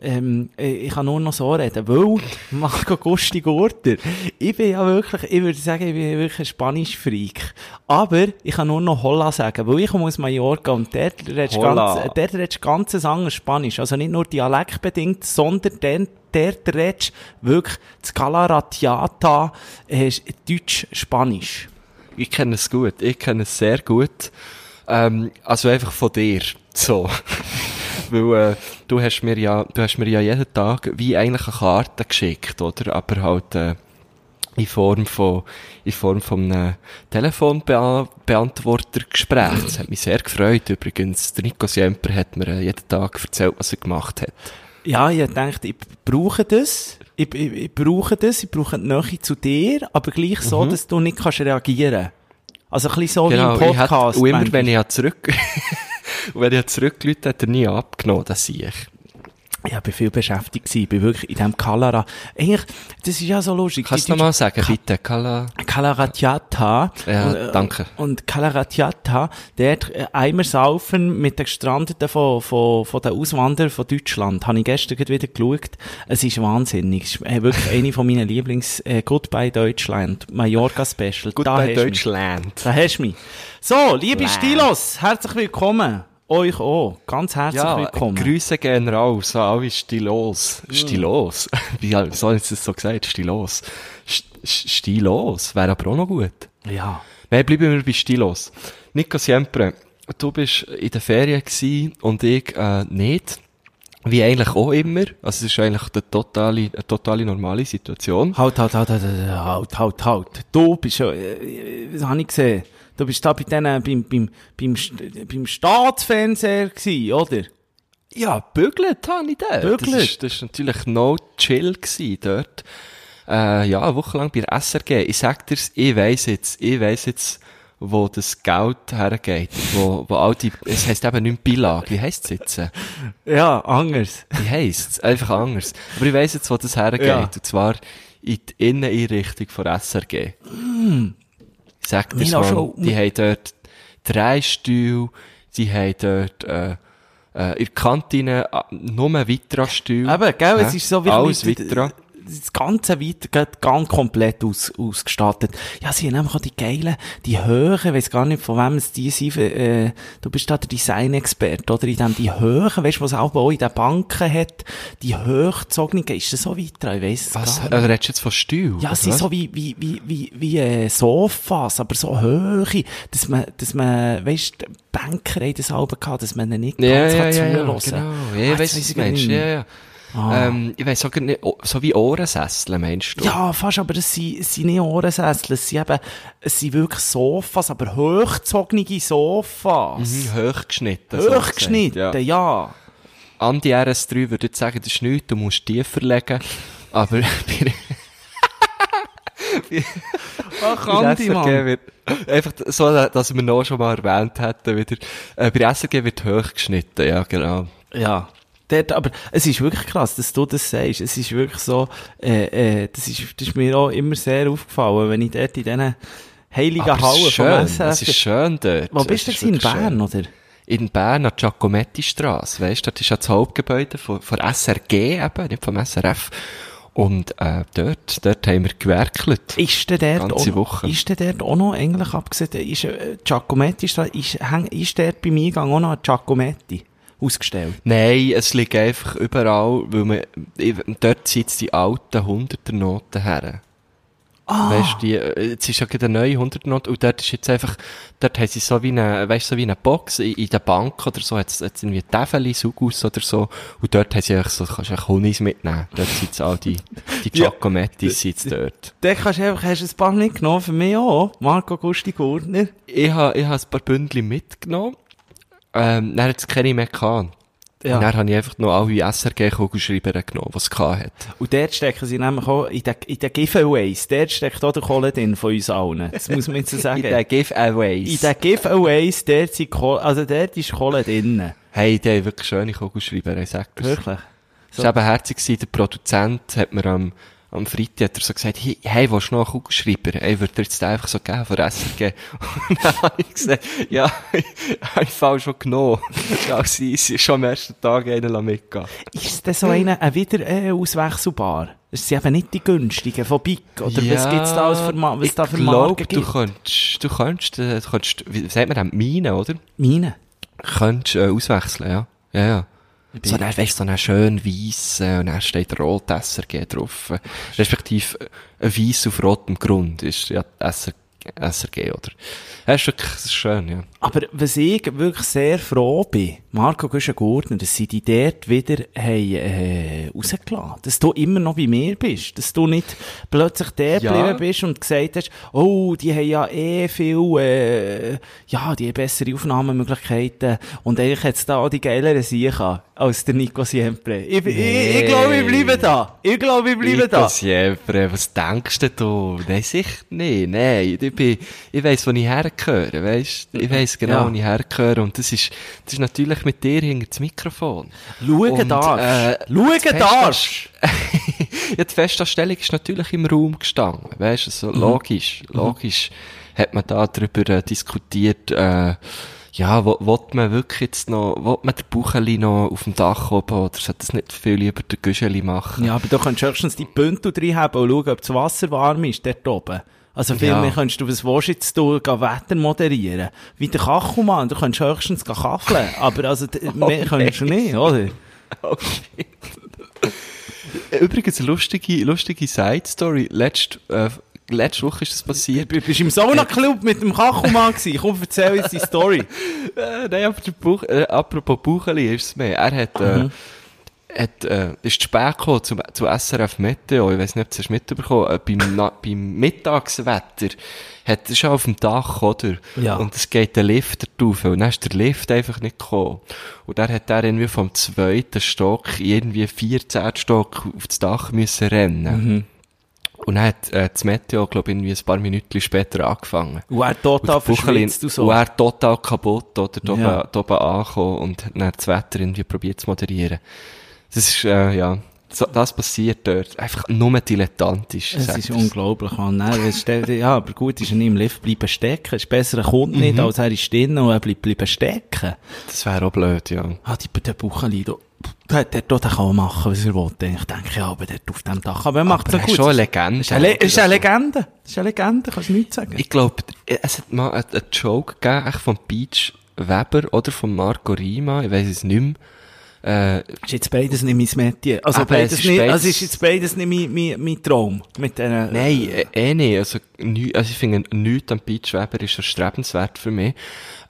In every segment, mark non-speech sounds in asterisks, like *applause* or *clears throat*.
Ähm, äh, ich kann nur noch so reden, weil *laughs* Marco Gusti Gurter, ich bin ja wirklich, ich würde sagen, ich bin wirklich ein Spanisch-Freak. Aber ich kann nur noch Holla sagen, weil ich komme aus Mallorca und dort redest ganz, dort redest du ganz anderes Spanisch. Also nicht nur dialektbedingt, sondern dort, dort redest wirklich das Galaratiata, äh, Deutsch-Spanisch. Ich kenne es gut, ich kenne es sehr gut. Ähm, also einfach von dir. So. *laughs* Weil, äh, du hast mir ja, du hast mir ja jeden Tag wie eigentlich eine Karte geschickt, oder? Aber halt, äh, in Form von, in Form von einem Telefonbeantwortergespräch. Das hat mich sehr gefreut. Übrigens, der Nico Siemper hat mir äh, jeden Tag erzählt, was er gemacht hat. Ja, ich dachte, ich brauche das. Ich, ich, ich brauche das. Ich brauche die Nähe zu dir, aber gleich so, dass du nicht kannst reagieren. Also ein bisschen so wie im Mhm. ich hat, Podcast. und immer manchmal. wenn ich ja zurück, *laughs* und wenn ich ja zurückgelüht hat er nie abgenommen, das sehe ich. Ja, ich bin viel beschäftigt gewesen. Ich bin wirklich in diesem Kalara. Eigentlich, das ist ja so lustig. Kannst du nochmal sagen, bitte, Kala? Kalaratiata. Ja, und, danke. Und Kalaratiata, dort äh, Eimer saufen mit den Gestrandeten von, von, von den Auswanderern von Deutschland. Habe ich gestern gerade wieder geschaut. Es ist wahnsinnig. Es ist äh, wirklich *laughs* eine von meinen Lieblings, äh, Goodbye Deutschland, Mallorca Special. Mich. Deutschland. Da hast du mich. So, liebe Land. Stilos, herzlich willkommen. Euch auch. Ganz herzlich Ja, willkommen. Grüße gehen raus an alle Stilos. Stilos? Wie soll ich das so gesagt? Stilos. St- St- Stilos wäre aber auch noch gut. ja. Nein, bleiben wir bei Stilos. Nico Siempre, du bist in der Ferien gewesen und ich äh, nicht. Wie eigentlich auch immer. Also es ist eigentlich eine totale, eine totale normale Situation. Halt, halt, halt, halt, halt, halt, halt, halt. Du bist ja, äh, was habe ich gesehen? Du bist da bei denen, beim, beim, beim, beim Staatsfernseher gewesen, oder? Ja, bügelt habe ich dort. Bügelt? Das ist natürlich no chill gewesen dort. Äh, ja, eine Woche lang bei der SRG. Ich sag dir's, ich weiss jetzt, ich weiss jetzt, wo das Geld hergeht. Wo, wo all die, es heisst eben nicht Beilage. Wie heisst es jetzt? Ja, anders. Wie heisst es? Einfach anders. Aber ich weiss jetzt, wo das hergeht. Ja. Und zwar in die Inneneinrichtung von SRG. Ich sag dir's, Mir auch Mann, schon- die haben dort drei Stühle, die haben dort, äh, äh, in der Kantine äh, nur Vitra-Stühle. Eben, gell, es ist so wie Alles Vitra. Das ganze Weiter geht ganz komplett aus, ausgestattet. Ja, sie haben nämlich auch die geilen, die Höhen, weiss gar nicht, von wem es die sind, äh, du bist da der Design-Experte, oder? In dem, die Höhen, weißt du, was auch bei in den Banken hat, die hochgezogenen, ist das so weiter? Ich weiss es Was? gar Äh, nicht. redest du jetzt von Stühlen? Ja, es sind so wie, wie, wie, wie, wie, äh, Sofas, aber so Höhe, dass man, dass man, die Banker haben das Alben gehabt, dass man ihnen nicht Ja, ganz ja, kann ja, ja, zuhören genau. Ja, Ah, ich jetzt weiss, was ich du meinst. Ja, ja. Ah. Ähm, ich weiss sogar nicht, so wie Ohrensessel, meinst du? Ja, fast, aber es sind, es sind nicht Ohrensessel, es sind eben, es sind wirklich Sofas, aber hochgezogene Sofas. Mhm, hochgeschnitten. so Hochgeschnitten, gesagt, ja. ja. An die RS3 würde ich sagen, das ist nichts, du musst tiefer legen. Aber bei Ach, Andi, Mann. wird, einfach so, dass wir noch schon mal erwähnt hätten, wieder, äh, bei SRG wird hochgeschnitten, ja, genau. Ja. Dort, aber es ist wirklich krass, dass du das sagst. Es ist wirklich so, äh, äh, das ist, das ist mir auch immer sehr aufgefallen, wenn ich dort in diesen heiligen Aber Hallen ist schön, vom es ist schön dort. Wo bist du jetzt in Bern, schön. oder? In Bern, an der Giacometti-Strasse, weisst du, das ist ja das Hauptgebäude von, von SRG eben, nicht vom SRF. Und, äh, dort, dort haben wir gewerkelt. Ist der dort Ganze auch, Woche. Ist der dort auch noch, eigentlich abgesehen, ist, äh, Giacometti, ist, da- ist, häng- ist dort beim Eingang auch noch ein Giacometti ausgestellt? Nein, es liegt einfach überall, weil man, dort sitzt die alten Hunderter-Noten her. Ah. Weißt du, jetzt ist ja gerade eine neue Hundertnote und dort ist jetzt einfach, dort haben sie so wie eine, weißt du, so wie eine Box in, in der Bank oder so, hat's, hat's irgendwie Täfeli, Sugus oder so und dort haben sie einfach so, kannst du einfach Honis mitnehmen. Dort sitzen all die, die *laughs* Ja. Giacomettis sitzen dort. Dann kannst du einfach, hast du ein paar mitgenommen, für mich auch. Marco Gusti Gurtner. Ich habe, ich habe ein paar Bündel mitgenommen, ähm, dann hat es keine mehr gehabt. Ja. Und dann habe ich einfach noch alle SRG-Kugelschreiber genommen, die es hatte. Und dort stecken sie nämlich auch, in den, in den Giveaways, dort steckt auch der Kohle drin von uns allen. Das muss man jetzt so *laughs* sagen. In den Giveaways. In den Giveaways, dort sind Kohle, also dort ist Kohle drin. Hey, die haben wirklich schöne Kugelschreiber, ich sag dir's. Wirklich. Es war eben herzig, der Produzent hat mir am, am Freitag hat er so gesagt, hey, hey willst du noch einen Kugelschreiber? Ey, würde dir jetzt einfach so geben, von SRG? *laughs* Und dann habe ich gesagt, ja, *laughs* habe ich falsch schon genommen. *laughs* Ja, sie ist schon am ersten Tag einen mitgehen. Ist das so einer äh, wieder äh, auswechselbar? Das sind eben nicht die günstigen von Big, oder was gibt's da als für, was da für glaub, Marken du gibt? könntest, du könntest, äh, du könntest, wie sagt man das, Mine, oder? Meine. Könntest, äh, auswechseln, ja. Ja, ja. So, dann, weißt so einen schön weiss, äh, und dann steht rot SRG drauf. äh, Respektive, äh, ein weiss auf rotem Grund ist ja SRG, oder? Das ist wirklich, schön, ja. Aber was ich wirklich sehr froh bin, Marco Güschen-Gurtner, dass sie dich dort wieder haben, äh, rausgelassen Dass du immer noch bei mir bist. Dass du nicht plötzlich der Ja. geblieben bist und gesagt hast, oh, die haben ja eh viel, äh, ja, die haben bessere Aufnahmemöglichkeiten. Und eigentlich hat's da auch die geileren Siechen als der Nico Siempre. Ich, ich, ich, ich glaube, ich bleibe da. Ich glaube, ich bleibe da. Das Jepre, was denkst du? Nein, sicher nicht. Nein, ich bin, ich weiss, wo ich hergehöre, weisst? Ich weiss genau, Ja. wo ich hergehöre. Und das ist, das ist natürlich mit dir hinter das Mikrofon. Schauen Und, darfst. äh, Schauen das darfst. *laughs* ja, die Festanstellung ist natürlich im Raum gestanden. Weißt du, so logisch, logisch hat man da drüber äh, diskutiert, äh, ja, wo, will man wirklich jetzt noch, will man den Bucheli noch auf dem Dach oben oder sollte das nicht viel lieber der Güscheli machen? Ja, aber du kannst höchstens die Bündel drin haben und schauen, ob das Wasser warm ist, dort oben. Also viel Ja. kannst du, was willst jetzt du, gehen Wetter moderieren? Wie der Kachelmann, du kannst höchstens kacheln. *laughs* Aber also, mehr kannst du nicht, oder? Shit. *laughs* Übrigens, lustige, lustige Side-Story. Letzte, äh, letzte Woche ist das passiert. Du bist im Sauna-Club mit dem Kachelmann gewesen. Komm, erzähl jetzt die Story. *laughs* Äh, nein, aber der Buch, äh, apropos Bucheli ist es mehr. Er hat, äh, hat, äh, ist zu spät gekommen zu, zu SRF Meteo. Ich weiss nicht, ob du es mitbekommen äh, beim, Na beim Mittagswetter hat er schon auf dem Dach, oder? Ja. Und es geht der Lift drauf. Und dann ist der Lift einfach nicht gekommen. Und dann hat er irgendwie vom zweiten Stock irgendwie 14 Stock auf das Dach müssen rennen. Und dann hat äh, das Meteo, glaube ich, irgendwie ein paar Minuten später angefangen. Und er total verschwitzt und so. Und er total kaputt, oder? Da Ja. oben angekommen und hat dann das Wetter irgendwie probiert zu moderieren. Das ist, äh, ja, so, das passiert dort. Einfach nur dilettantisch. Es ist er's. unglaublich, man. Nein, ja, aber gut, ist er nicht im Lift bleiben stecken. Ist besser, er kommt nicht, Mhm. als er ist drin und er bleibt bleiben stecken. Das wäre auch blöd, ja. Ah, die, der Bucheli, da, der, der, der kann auch machen, was er will. Ich denke, ja, aber der auf dem Dach. Aber er macht Aber so gut. ist schon eine Legende. ist eine, ist eine Legende. Ist eine Legende, kannst du nichts sagen. Ich glaube, es hat mal einen einen Joke gegeben, echt von Beach Weber oder von Marco Rima, ich weiß es nicht mehr. Äh, ist jetzt beides nicht mein Metier. Also Aber beides es ist nicht, beides- also ist jetzt beides nicht mein, mein, mein Traum. Mit den, Nein, äh, eh nicht. Also, nü, also ich finde, nichts am Beach Weber ist erstrebenswert für mich.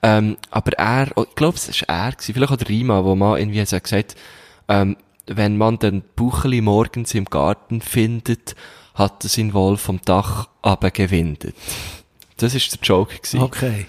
Ähm, aber er, oh, ich glaube, es war er, gewesen, vielleicht auch der Rima, wo man irgendwie so gesagt ähm, wenn man den Bucheli morgens im Garten findet, hat es ihn wohl vom Dach abgewindet. Das ist der Joke gewesen. Okay.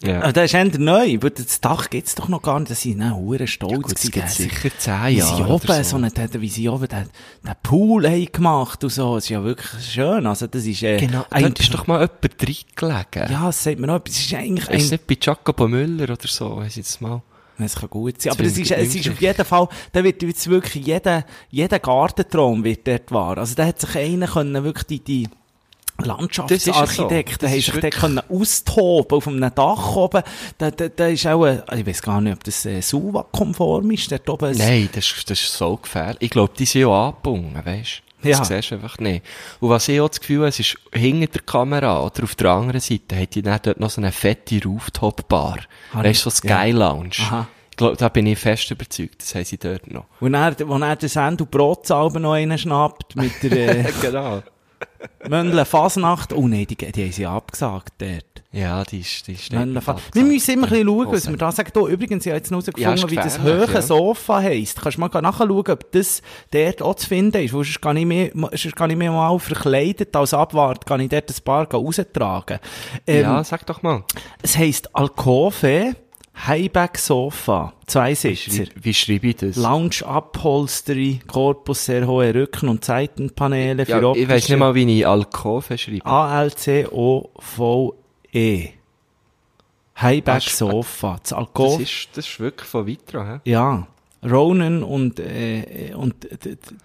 Ja. Das ist eher neu, aber das Dach gibt's doch noch gar nicht. Das sind hure stolz Gut, gibt Der- sicher zehn wie Jahre sie oder oben so. so. einen, wie sie oben den, den Pool haben gemacht und so. Das ist ja wirklich schön. Also das ist, äh, Genau, ein, dort ist doch mal jemand reingelegen. ja, das sagt mir noch. Es ist eigentlich Ist ein, nicht bei Jacopo Müller oder so, weiss ich jetzt mal. es kann gut sein. Das Aber es ist, es ist auf jeden Fall, da wird jetzt wirklich jeder, jeder Gartentraum wird dort wahr. Also da hat sich einer können wirklich die, die, Landschaftsarchitekten Das haben ist sich können austoben auf einem Dach oben. Da, da, da ist auch, ein, ich weiß gar nicht, ob das äh, SUVA-konform ist, dort oben. ein- Nein, das, ist- das ist so gefährlich. Ich glaube, die sind ja angebunden, weisst du? Ja. Das siehst du einfach nicht. Und was ich auch das Gefühl habe, es ist hinter der Kamera oder auf der anderen Seite, hat die dann dort noch so eine fette Rooftop-Bar. Habe Weißt du, so ja. Sky Lounge. Ich glaube, da bin ich fest überzeugt, das haben sie dort noch. Und er, wo er den und Brotsalben noch einen schnappt mit der *laughs* äh, genau. Möndle Fasnacht. Oh nein, die, die haben sie abgesagt dort. Ja, die ist, die ist Möndle nicht abgesagt. wir müssen immer ein bisschen schauen, was Hose. wir da sagen. Du, übrigens, ich habe jetzt Ja, herausgefunden, ist wie das hohe ja. Sofa heisst. Kannst du mal nachschauen, ob das dort auch zu finden ist. Weil sonst kann ich mir, sonst kann ich mir mal verkleidet als Abwart, kann ich dort ein paar raustragen. Ähm, ja, sag doch mal. Es heisst Alcove Highback Sofa, zwei Sitzer. Schreib- Wie schreibe ich das? Lounge Upholstery, Korpus, sehr hohe Rücken- und Seitenpaneele für Ja, ich optische- nicht mal, wie ich Alkove schreibe. A-L-C-O-V-E. Highback Ah, sch- Sofa. Das Das Alkohol. ist, das ist wirklich von Vitra, hä? Ja. Ronan und, äh, und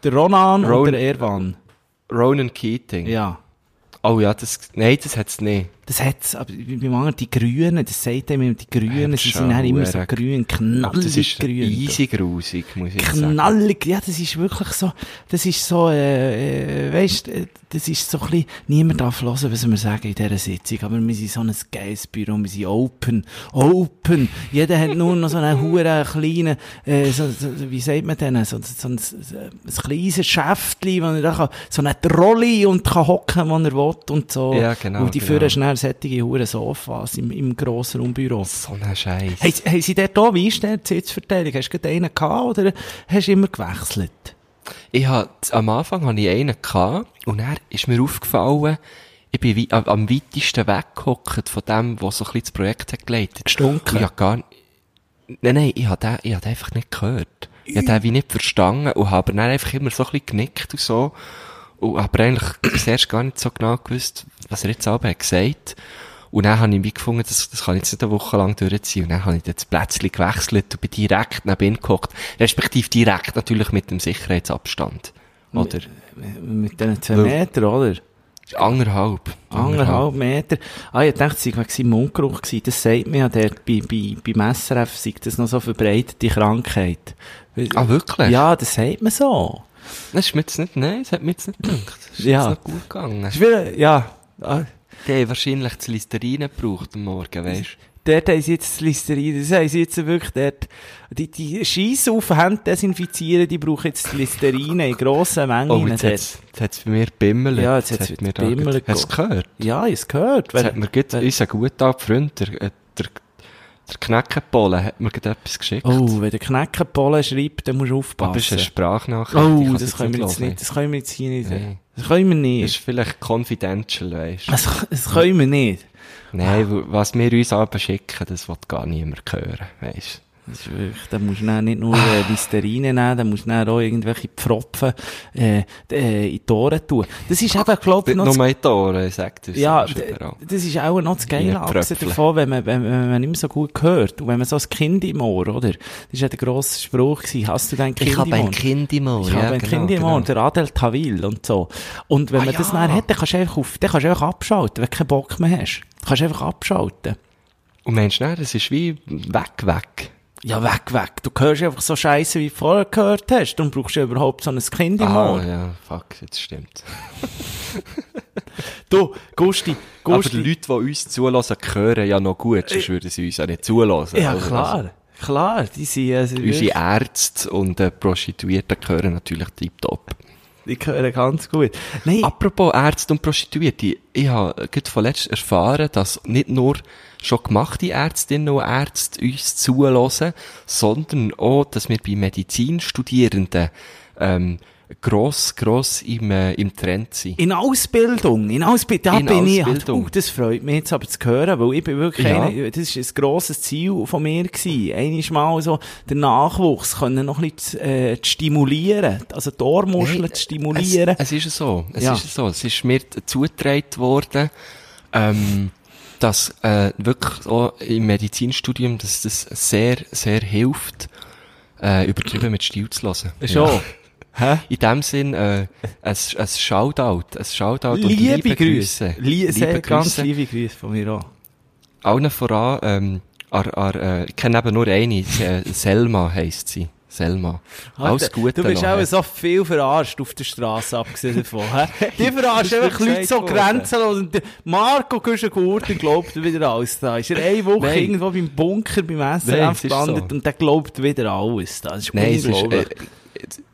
der Ronan und Ron- der Erwan. Ronan Keating. Ja. Oh ja, das, nein, das hat's nicht. Das hat's, aber wie machen die Grünen, das sagt immer, die Grünen, sie sind dann immer so grün, Aber das knallig ist grün. easy grusig, muss ich sagen. Knallig, ja, das ist wirklich so, das ist so, äh, äh, weißt, äh, das ist so ein bisschen, niemand darf hören, was wir sagen in dieser Sitzung, aber wir sind so ein geiles Büro, wir sind open, open, jeder hat nur noch so einen huren kleinen, äh, so, so, wie sagt man denn, so, so ein, so ein kleines Schäftli, wo er da kann, so eine Trolley und kann hocken, wo er will und so. Ja, genau, Und die genau. führen schnell solche huren Sofas im, im grossen Raumbüro. So ein Scheiß. Hey, haben Sie dort auch, wie ist der Sitzverteilung? Hast du gerade einen gehabt oder hast du immer gewechselt? Ich hab, am Anfang hatte ich einen gehabt, und dann ist mir aufgefallen, ich bin wie, am, am weitesten weggehockt von dem, was so ein bisschen das Projekt hat geleitet. Gestunken? Hab gar nicht, nein, nein, ich hab den, ich hab den einfach nicht gehört. Ich hab den wie nicht verstanden und habe dann einfach immer so ein bisschen genickt und so. Und hab eigentlich zuerst gar nicht so genau gewusst, was er jetzt aber hat gesagt. Und dann habe ich wie gefunden, das, das kann ich jetzt nicht eine Woche lang durchziehen. Und dann habe ich das Plätzchen gewechselt und bin direkt neben ihm gehockt. Respektive direkt natürlich mit dem Sicherheitsabstand. Oder? Mit diesen zwei Metern, oder? Anderthalb. Anderthalb Meter. Ah, ich dachte, es sei wegen Mundgeruch. Das sagt mir ja dort bei, bei, beim SRF, sei das noch so verbreitete Krankheit. Ah, wirklich? Ja, das sagt man so. Das ist mir jetzt nicht, nein, das hat mir jetzt nicht gedacht. Das ist Ja. jetzt noch gut gegangen. Ist wieder, ja. Ah, Die haben wahrscheinlich das Listerin gebraucht am Morgen, weisst Dort haben sie jetzt das Listerin, das haben sie jetzt wirklich dort, die, die Scheisse auf Hände desinfizieren, die brauchen jetzt das Listerin in grossen Mengen. Oh, jetzt hat's, jetzt hat's bei mir bimmelt. Ja, jetzt hat's wieder mir bimmelt Hast du gehört? Ja, ich hab's gehört. Jetzt hat mir wenn- unser guter Freund, der, der, der Knäckenpolen, hat mir gerade etwas geschickt. oh, wenn der Knäckenpollen schreibt, dann musst du aufpassen. Aber es ist eine Sprachnachricht. Oh, das können wir nicht jetzt nicht, das können wir jetzt hier nicht. Nein. Das können wir Das nicht. ist vielleicht confidential, weisst Das, das können wir nicht. Nein, was wir uns aber schicken, das will gar niemand hören, weisst Das ist wirklich, da musst du nicht nur äh, Listerine nehmen, da musst du dann auch irgendwelche Pfropfen äh, äh, in die Ohren tun. Das ist eben, glaube ich, noch nur in die Ohren, sagt er. Ja, das ist auch noch das ein Geile abgesehen davon, wenn man, wenn, wenn man nicht mehr so gut hört. Und wenn man so ein Kind im Ohr, oder? Das ist ja der grosse Spruch gewesen. Hast du dein Kind Ich habe im ein Ohr? Kind im Ohr. Ich ja, habe ein genau, Kind im genau. Ohr, der Adel Tawil und so. Und wenn Ah, man das ja. dann hat, dann kannst du einfach auf, dann kannst du einfach abschalten, wenn du keinen Bock mehr hast. Du kannst einfach abschalten. Und meinst du, nicht, das ist wie weg, weg. Ja, weg, weg. Du hörst einfach so Scheiße, wie du vorher gehört hast. Darum brauchst du überhaupt so ein Kind im Ah, Ohr. ja, fuck, jetzt stimmt. Du, Gusti, Aber Gusti. die Leute, die uns zulassen, hören ja noch gut, sonst würden sie uns ja nicht zulassen. ja, oder? klar. Klar, die sind, also, Also, unsere Ärzte und äh, Prostituierten hören natürlich tiptop. die hören ganz gut. Nein, Apropos Ärzte und Prostituierte, ich habe gerade vorletzt erfahren, dass nicht nur schon gemachte Ärztinnen und Ärzte uns zulassen, sondern auch, dass wir bei Medizinstudierenden ähm, gross, gross im, äh, im Trend sind. In Ausbildung, in Ausbildung, da In bin ich, Ausbildung. oh, das freut mich jetzt aber zu hören, weil ich bin wirklich, Ja. einer, das ist ein grosses Ziel von mir gewesen, einmal mal so den Nachwuchs können noch ein bisschen äh, zu stimulieren, also die Ohrmuscheln Nein, zu stimulieren. Es, es ist so. Es Ja. ist so. Es ist mir zugetragen worden, ähm, dass äh, wirklich auch im Medizinstudium, dass das sehr, sehr hilft, äh, übertrieben mit Stil zu hören. Schon. *laughs* Hä? In dem Sinn, äh, ein, ein Shoutout, ein Shoutout und Liebe, liebe Grüße. Grüße. Lie sehr, ganz liebe Grüße von mir auch. Allen voran, ähm, ar, ar, äh, ich kenne eben nur eine, äh, Selma heisst sie. Selma. Alles Alter, Gute Du bist auch so viel verarscht auf der Straße, abgesehen davon. *laughs* Die verarschen einfach Leute so grenzenlos. Und Marco Güschen-Gurt, der glaubt wieder alles. Da ist er eine Woche irgendwo beim Bunker, beim Nein, SRF es ist gelandet so. und der glaubt wieder alles. Das ist Nein, ist, unglaublich.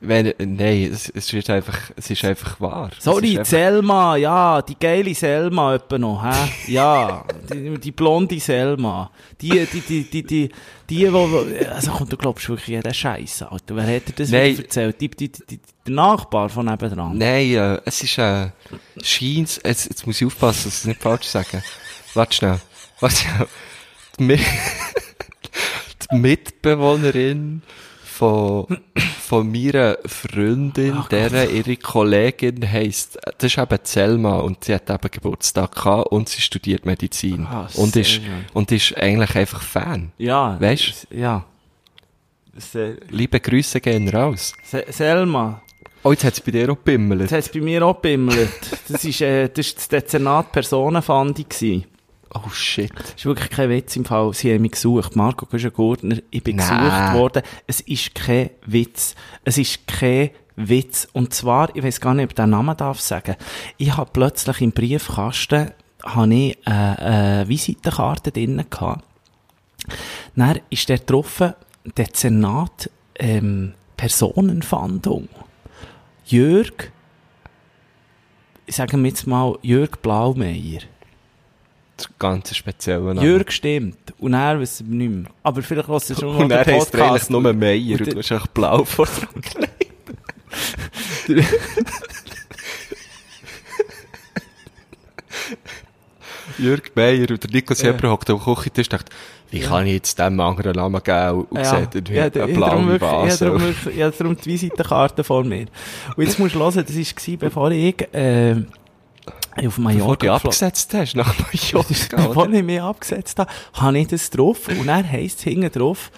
Wenn, nein, es, es ist einfach, es ist einfach wahr. Sorry, einfach, Selma, ja, die geile Selma etwa noch, hä? Ja, die, die blonde Selma. Die, die, die, die, die, die, wo, also komm, du glaubst wirklich jeden Scheiß, Alter. Wer dir das Nein. erzählt? Die, die, die, die, der Nachbar von nebendran. nein, äh, es ist, äh, scheint, jetzt, jetzt muss ich aufpassen, dass ich es nicht falsch sage. Warte schnell. Warte schnell. Wir- *laughs* die Mitbewohnerin von, von meiner Freundin, Gott. deren ihre Kollegin heisst, das ist eben Selma und sie hat eben Geburtstag gehabt und sie studiert Medizin. Ah, und ist, schön. und ist eigentlich einfach Fan. Ja. Weisst? Ja. Se Liebe Grüße gehen raus. Se Selma, Oh, jetzt hat es bei dir auch das gebimmelt. hat es bei mir auch gebimmelt. Das ist, äh, das ist das Dezernat Personenfandi gewesen. Oh shit. Das ist wirklich kein Witz im Fall. Sie haben mich gesucht. Marco Güschen-Gurtner, ich bin Nein. gesucht worden. Es ist kein Witz. Es ist kein Witz. Und zwar, ich weiß gar nicht, ob ich den Namen darf sagen. Ich habe plötzlich im Briefkasten, habe ich, äh, eine Visitenkarte drinnen gehabt. Dann ist der getroffen, Dezernat, ähm, Personenfahndung. Jörg, sagen wir jetzt mal, Jörg Blaumeier. Ganz spezieller Name. Jörg stimmt. Und er weiß es nicht mehr. Aber vielleicht was es schon mal Und er heisst eigentlich nur Meier Und und der- du hast einfach blau vor Jörg Meier und der Nico Seber hockt am Küchentisch und dachte, wie kann ich jetzt dem anderen Namen geben? Und Ja, sieht irgendwie ja, eine blaue Vase. ich habe darum die Visitenkarte vor mir. Und jetzt musst du hören, das war, bevor ich, äh, auf Bevor Mallorca du geflogen- abgesetzt hast, nach Mallorca, *laughs* Bevor ich mich abgesetzt habe, habe ich das drauf. Und dann heisst hinten drauf,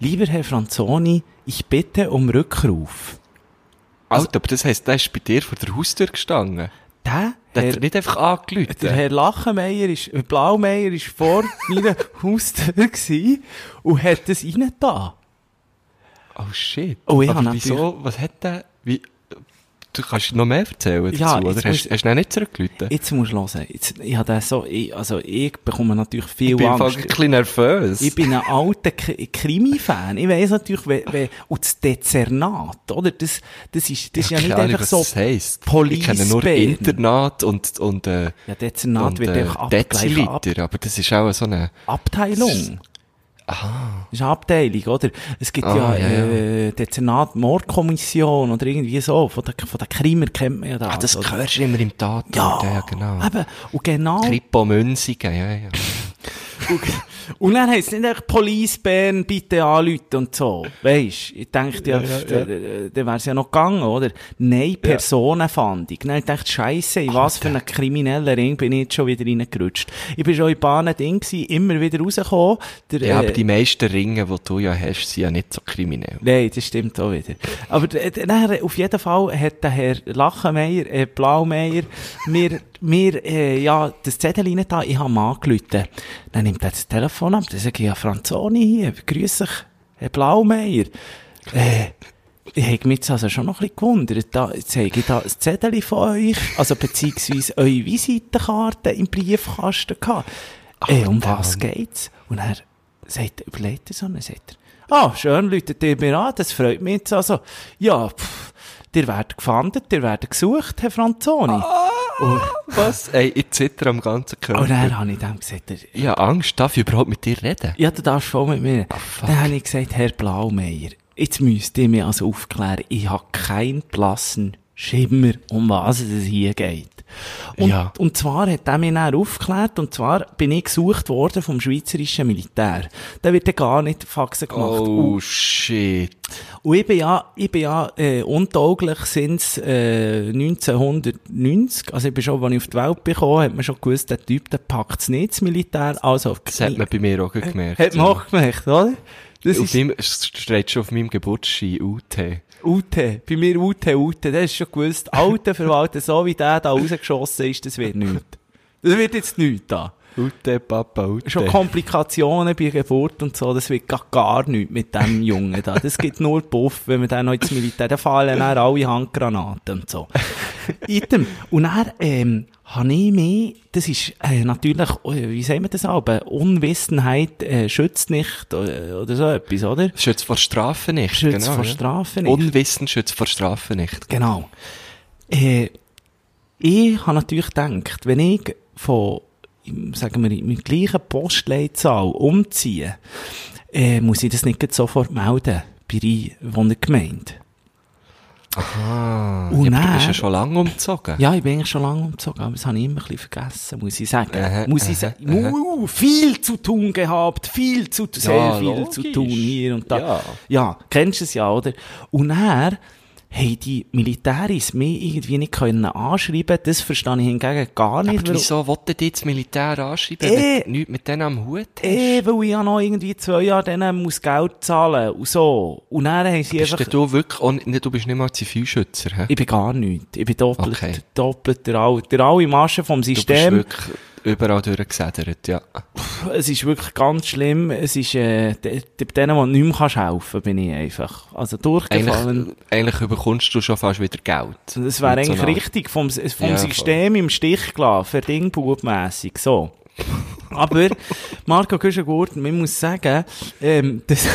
lieber Herr Franzoni, ich bitte um Rückruf. Alter, aber das heisst, der ist bei dir vor der Haustür gestanden. Der, Der Herr, hat nicht einfach angelüht. der Herr Lachenmeier ist, äh, Blaumeier ist vor *laughs* meiner Haustür gewesen und hat das reingetan. Oh shit. Oh, ich aber wieso, was hat der, wie, du kannst noch mehr erzählen dazu, Ja, oder? jetzt Hast, hast du nicht zurückgelüht? Jetzt musst du hören. Jetzt, ich habe so, ich, also ich bekomme natürlich viel Ich bin Angst. ein bisschen nervös. Ich bin ein alter Krimi-Fan. Ich weiss natürlich, wenn, wenn, und das Dezernat, oder? Das, das ist, das ist ja nicht einfach so heisst. Police Ich kenne nur. Internat und, und, äh, Ja, Dezernat und, wird äh, einfach ab, gleich ab, aber das ist auch so eine, Abteilung. Aha. Das ist eine Abteilung, oder? Es gibt Ah, ja, ja, äh, Dezernat Mordkommission oder irgendwie so. Von den, von den Krimer kennt man ja das. Ah, das oder? hörst du immer im Tatort, ja, ja, ja, genau. Eben. Und genau. Kripo Münzigen, ja, ja. Und, und dann heisst es nicht Police Bern, bitte anrufen und so. Weisst, ich dachte ja, dann dann wär's ja noch gegangen, oder? Nein, Personenfahndung. Dann hab ich dachte, Scheisse, in was für einen kriminellen Ring bin ich jetzt schon wieder reingerutscht. Ich bin schon in Bahnen Ding gewesen, immer wieder rausgekommen. Der, Ja, aber äh, die meisten Ringe, die du ja hast, sind ja nicht so kriminell. Nein, das stimmt auch wieder. Aber d- d- nachher, auf jeden Fall hat der Herr Lachenmeier, äh, Blaumeier, mir, mir, äh, ja, das Zettel rein da, ich habe ihn angerufen. Dann nimmt er das Telefon ab, dann sage ich, ja, Franzoni hier, grüß dich, Herr Blaumeier. Äh, ich habe mich jetzt also schon noch ein bisschen gewundert. Da, jetzt habe ich da ein Zettel von euch, also beziehungsweise eure Visitenkarte im Briefkasten gehabt. Äh, um was geht's? Und er sagt, überlegt er so, und dann sagt er, ah, schön, läutet ihr mir an, das freut mich jetzt also. Ja, pff, ihr werdet gefahndet, ihr werdet gesucht, Herr Franzoni. Und, Was? Ey, ich zitter am ganzen Körper. und dann habe ich dann gesagt, er, Ich habe Angst, darf ich überhaupt mit dir reden? ja, du darfst voll mit mir. Fuck. dann habe ich gesagt, Herr Blaumeier, jetzt müsst ihr mir also aufklären, ich habe keinen blassen Schimmer, um was es hier geht. Und, Ja. und zwar hat er mich dann aufgeklärt, und zwar bin ich gesucht worden vom schweizerischen Militär. Da wird ja gar nicht Faxen gemacht. Oh, Und, shit. und ich bin ja, ich bin ja, äh, untauglich sind's, äh, 1990, also ich bin schon, als ich auf die Welt bekommen, hat man schon gewusst, der Typ, der packt's nicht, das Militär, also, Das hat man bei mir auch gemerkt. hat man auch gemerkt, oder? Das Auf ist meinem, steht schon auf meinem Geburtsschein UT. UT. Bei mir UT, UT. Das ist schon gewusst. Alter Verwalter, so wie der da rausgeschossen ist, das wird nichts. Das wird jetzt nichts da. UT, Papa, UT. Schon Komplikationen bei Geburt und so, das wird gar, gar nichts mit dem Jungen da. Das gibt nur Puff, wenn man dann noch ins Militär, da fallen dann alle Handgranaten und so. Item. Und dann, ähm, habe ich mich, das ist äh, natürlich, äh, wie sagen wir das auch, Unwissenheit äh, schützt nicht, äh, oder so etwas, oder? Schützt vor Strafe nicht. Schützt genau, vor ja. Strafe nicht. Unwissen schützt vor Strafe nicht. Genau. Äh, ich habe natürlich gedacht, wenn ich von, sagen wir, mit gleichen Postleitzahl umziehe, äh, muss ich das nicht sofort melden bei der Wohngemeinde. Ah, Und ja, aber du bist dann- ja schon lange umgezogen. Ja, ich bin eigentlich schon lange umgezogen, aber das habe ich immer ein bisschen vergessen, muss ich sagen. Aha, muss ich aha, sagen. Uh, viel zu tun gehabt, viel zu, sehr Ja, viel logisch. zu tun hier und da. Ja. ja kennst du es ja, oder? Und er haben die Militäris mich irgendwie nicht können anschreiben das verstehe ich hingegen gar nicht. Aber wieso wollte dich das Militär anschreiben, Eh. wenn du nichts mit denen am Hut hast? Eh, weil ich ja noch irgendwie zwei Jahre denen muss Geld zahlen und so. Und dann haben sie Bist einfach... du wirklich, nicht, du bist nicht mal Zivilschützer, hä? Ich bin gar nichts. Ich bin doppelt, Okay. doppelt der, All, der alle Masche vom Du bist System. wirklich überall durchgesedert, ja. Es ist wirklich ganz schlimm. Es ist, äh, de- de- denen, die nicht mehr kannst helfen bin ich einfach. Also durchgefallen. Eigentlich, eigentlich überkommst du schon fast wieder Geld. Das wäre so eigentlich einer- richtig vom, vom Ja, System im Stich gelassen, verdingbubmässig, so. *laughs* Aber, Marco Güschengurten, man muss sagen, ähm, das,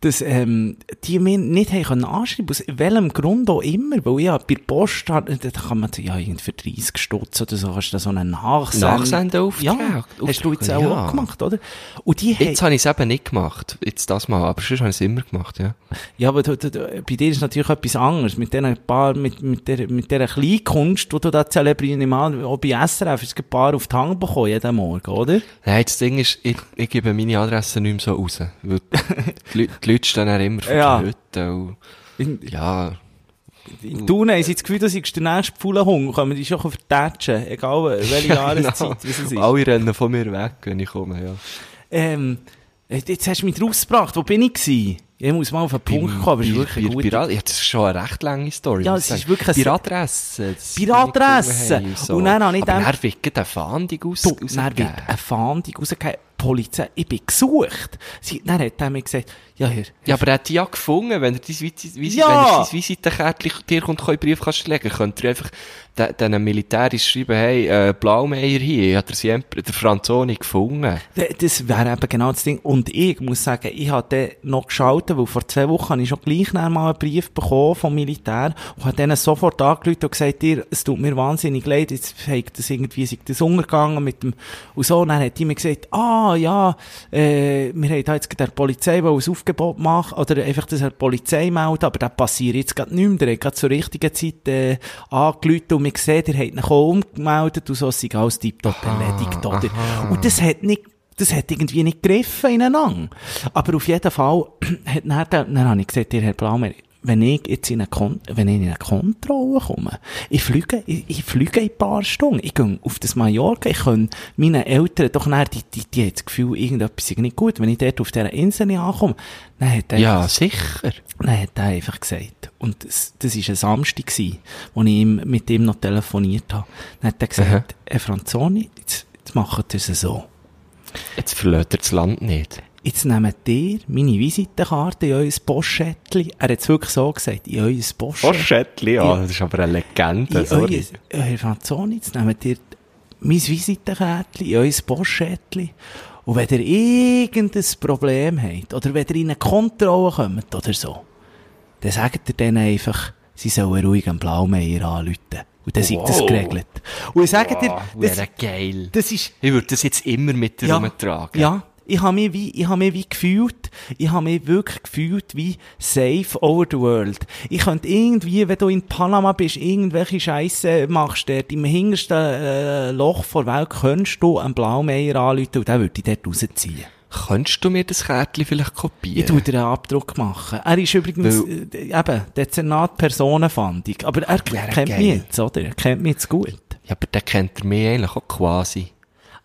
dass ähm, die mir nicht haben können anschreiben aus welchem Grund auch immer, weil ja bei der Post, da kann man ja irgendwie für 30 Stutz oder so, kannst du da so einen Nachsend... Nachsendeauftrag. Ja, hast du jetzt auch, Ja. auch gemacht, oder? Und die Jetzt habe ich es eben nicht gemacht. Jetzt das mal. Aber sonst habe ich es immer gemacht, ja. Ja, aber du, du, du, bei dir ist natürlich etwas anderes. Mit diesen paar, mit, mit der, mit dieser Kleinkunst, die du da zelebrierst, ich mal, auch bei SRF, ist ein paar auf die Hand bekommen, jeden Morgen, oder? Nein, das Ding ist, ich, ich gebe meine Adresse nicht mehr so raus. Weil die, Leu- die Leute stehen dann immer vor Ja. der Hütte und, In, ja. in Thun haben sie das Gefühl, du seist der nächste Pfulenhung, können wir die schon vertatschen, egal *laughs* welche Jahreszeit Genau. was es ist. Alle rennen von mir weg, wenn ich komme, ja. Ähm, jetzt hast du mich rausgebracht, wo bin ich gewesen? Ich muss mal auf den Punkt kommen, aber es ist wirklich Ra- ja, das ist schon eine recht lange Story. Ja, es ich ist wirklich ein- Bei Adresse. das Bei ich Adresse. gefunden habe Und dann habe ich Aber dann wird eine Fahndung aus, Du, dann wird rausgegeben. eine Fahndung rausgegeben. Polizei, ich bin gesucht. Sie, dann hat er mir gesagt, ja, Herr, Ja, aber er hat die ja gefunden, wenn er dein Visi- Visi- Ja. er Visitenkärtchen dir kommt, in den Briefkasten legen, könnt ihr einfach de- diesen Militärisch schreiben, hey, äh, Blaumeier hier, hat er sie, der Franzoni gefunden. Das wäre eben genau das Ding. Und ich muss sagen, ich dann noch geschaltet, weil vor zwei Wochen habe ich schon gleich noch mal einen Brief bekommen vom Militär und habe denen sofort angerufen und gesagt, ihr, es tut mir wahnsinnig leid, jetzt hat das irgendwie, sich das untergegangen mit dem, und so. Und dann hat die mir gesagt, ah, ja, äh, wir haben da jetzt der Polizei ein Aufgebot machen, oder einfach das der Polizei melden, aber das passiert jetzt gerade nicht mehr. Der hat gerade zur richtigen Zeit, äh, angerufen und wir sehen, der hat ihn auch umgemeldet und so, es sei alles tiptop erledigt, oder? Und das hat nicht, das hat irgendwie nicht gegriffen ineinander. Aber auf jeden Fall *clears throat* hat dann, der- dann habe ich gesagt, ihr Herr Blaumer, wenn ich jetzt in eine, Kon wenn ich in eine Kontrolle komme, ich fliege, ich, ich fliege in ein paar Stunden, ich gehe auf das Mallorca, ich kann meinen Eltern doch nachher, die, die, die haben das Gefühl, irgendetwas ist nicht gut, wenn ich dort auf dieser Insel nicht ankomme, dann hat er Ja, sicher. Nein, hat er einfach gesagt. Und das, das war ein Samstag, gewesen, wo ich ihm, mit ihm noch telefoniert habe. Dann hat er gesagt, Herr Franzoni, jetzt, jetzt macht ihr es so. Jetzt verlässt er das Land nicht. Jetzt nehmt ihr meine Visitenkarte in euer Postschättli. Er hat es wirklich so gesagt, in euer Postschättli. Schättli, ja, Ja. das ist aber eine Legende, In sorry. euer, Herr Franzoni, jetzt nehmt ihr mein Visitenkärtchen in euer Postschättli. Und wenn ihr irgendein Problem habt, oder wenn ihr in eine Kontrolle kommt, oder so, dann sagt ihr denen einfach, sie sollen ruhig am Blaumeier anrufen. Und dann ist das Wow. geregelt. Und ich sage dir, das, wäre geil. das ist, Ich würde das jetzt immer mit dir rumtragen. ja, ich habe mich wie, ich habe mich wie gefühlt, ich habe mich wirklich gefühlt wie safe over the world. Ich könnte irgendwie, wenn du in Panama bist, irgendwelche Scheiße machst, dort im hintersten äh, Loch vor der Welt, könntest du einen Blaumeier anrufen und der würde dich dort rausziehen. Könntest du mir das Kärtchen vielleicht kopieren? Ich tu dir einen Abdruck machen. Er ist übrigens, Weil- äh, eben, Dezernat Personenfahndung. Aber er Wäre kennt geil. mich jetzt, oder? Er kennt mich jetzt gut. Ja, aber der kennt er mich eigentlich auch quasi.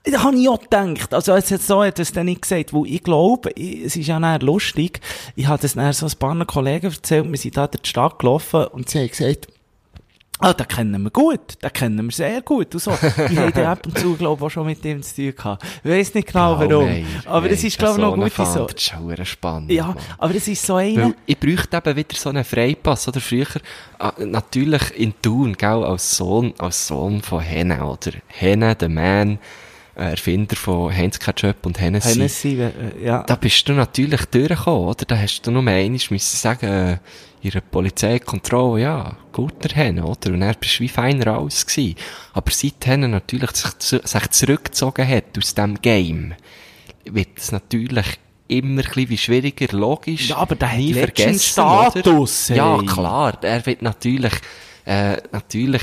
Da habe ich auch gedacht. Also, jetzt, so hat er es dann nicht gesagt, weil ich glaube, ich, es ist ja dann lustig. Ich habe das dann so ein paar Kollegen erzählt, wir sind da durch die Stadt gelaufen und sie haben gesagt, ah, den kennen wir gut, den kennen wir sehr gut und so. Ich habe ab und zu, glaube ich, auch schon mit dem zu tun gehabt. Ich weiss nicht genau warum. Blaumeier, aber das hey, ist, glaube ich, noch gut so. Das ist schon verdammt spannend. Ja, Mann. aber das ist so einer. Weil ich bräuchte eben wieder so einen Freipass, oder früher, ah, natürlich in Thun, gell, als Sohn, als Sohn von Henne, oder? Henne, der Man, äh, Erfinder von Heinz Ketchup und Hennessy. Hennessy, äh, ja. Da bist du natürlich durchgekommen, oder? Da hast du nur einmal müssen sagen, äh, ihre Polizeikontrolle, ja, guter Henne, oder? Und er bist wie feiner alles gewesen. Aber seit Henne natürlich sich, sich zurückgezogen hat aus dem Game, wird es natürlich immer ein bisschen wie schwieriger, logisch. Ja, aber der hat Nie vergessen, Status? Ja, klar. Er wird natürlich, äh, natürlich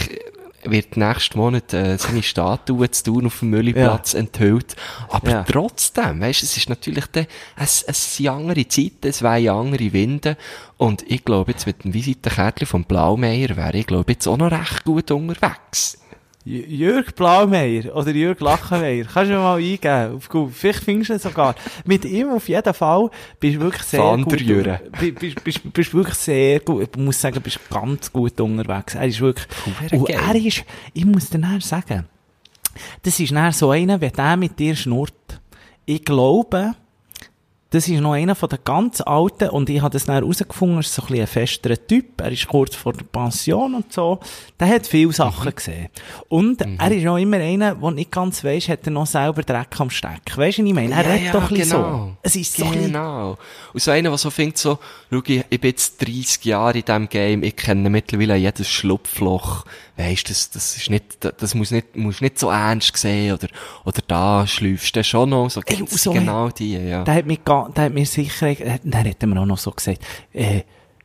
wird nächsten Monat äh, seine Statue zu tun auf dem Mülliplatz enthüllt. Aber Ja. trotzdem, weißt, es ist natürlich dann, es, es sind andere Zeiten, es wären andere Winde. Und ich glaube, jetzt mit dem Visitenkärtchen vom Blaumeier wäre ich, glaube jetzt auch noch recht gut unterwegs. J- Jürg Blaumeier oder Jürg Lachenmeier, kannst du mir mal eingeben auf Google. Vielleicht findest du ihn sogar. Mit ihm auf jeden Fall bist du wirklich sehr Van gut. Jürgen. Bist, bist, bist, wirklich sehr gut. Ich muss sagen, bist ganz gut unterwegs. Er ist wirklich, und er ist, ich muss dir nachher sagen, das ist nachher so einer, wenn der mit dir schnurrt. Ich glaube, das ist noch einer von den ganz alten, und ich habe das dann herausgefunden, er ist so ein bisschen ein festerer Typ, er ist kurz vor der Pension und so, der hat viele Sachen gesehen. Und er ist auch immer einer, der nicht ganz weiss, hat er noch selber Dreck am Stecken. Weisst du, was ich meine? Er redet doch ein bisschen so. Es ist so Genau. Und so einer, der so findet so, schau, ich, ich bin jetzt 30 Jahre in diesem Game, ich kenne mittlerweile jedes Schlupfloch. Weisst, das, das ist nicht, das- muss nicht, muss nicht so ernst sehen, oder, oder da schläufst du schon noch, so, Ey, so genau die, ja. Der hat mir, der hat mir sicher, äh, dann hat er mir auch noch so gesagt, äh,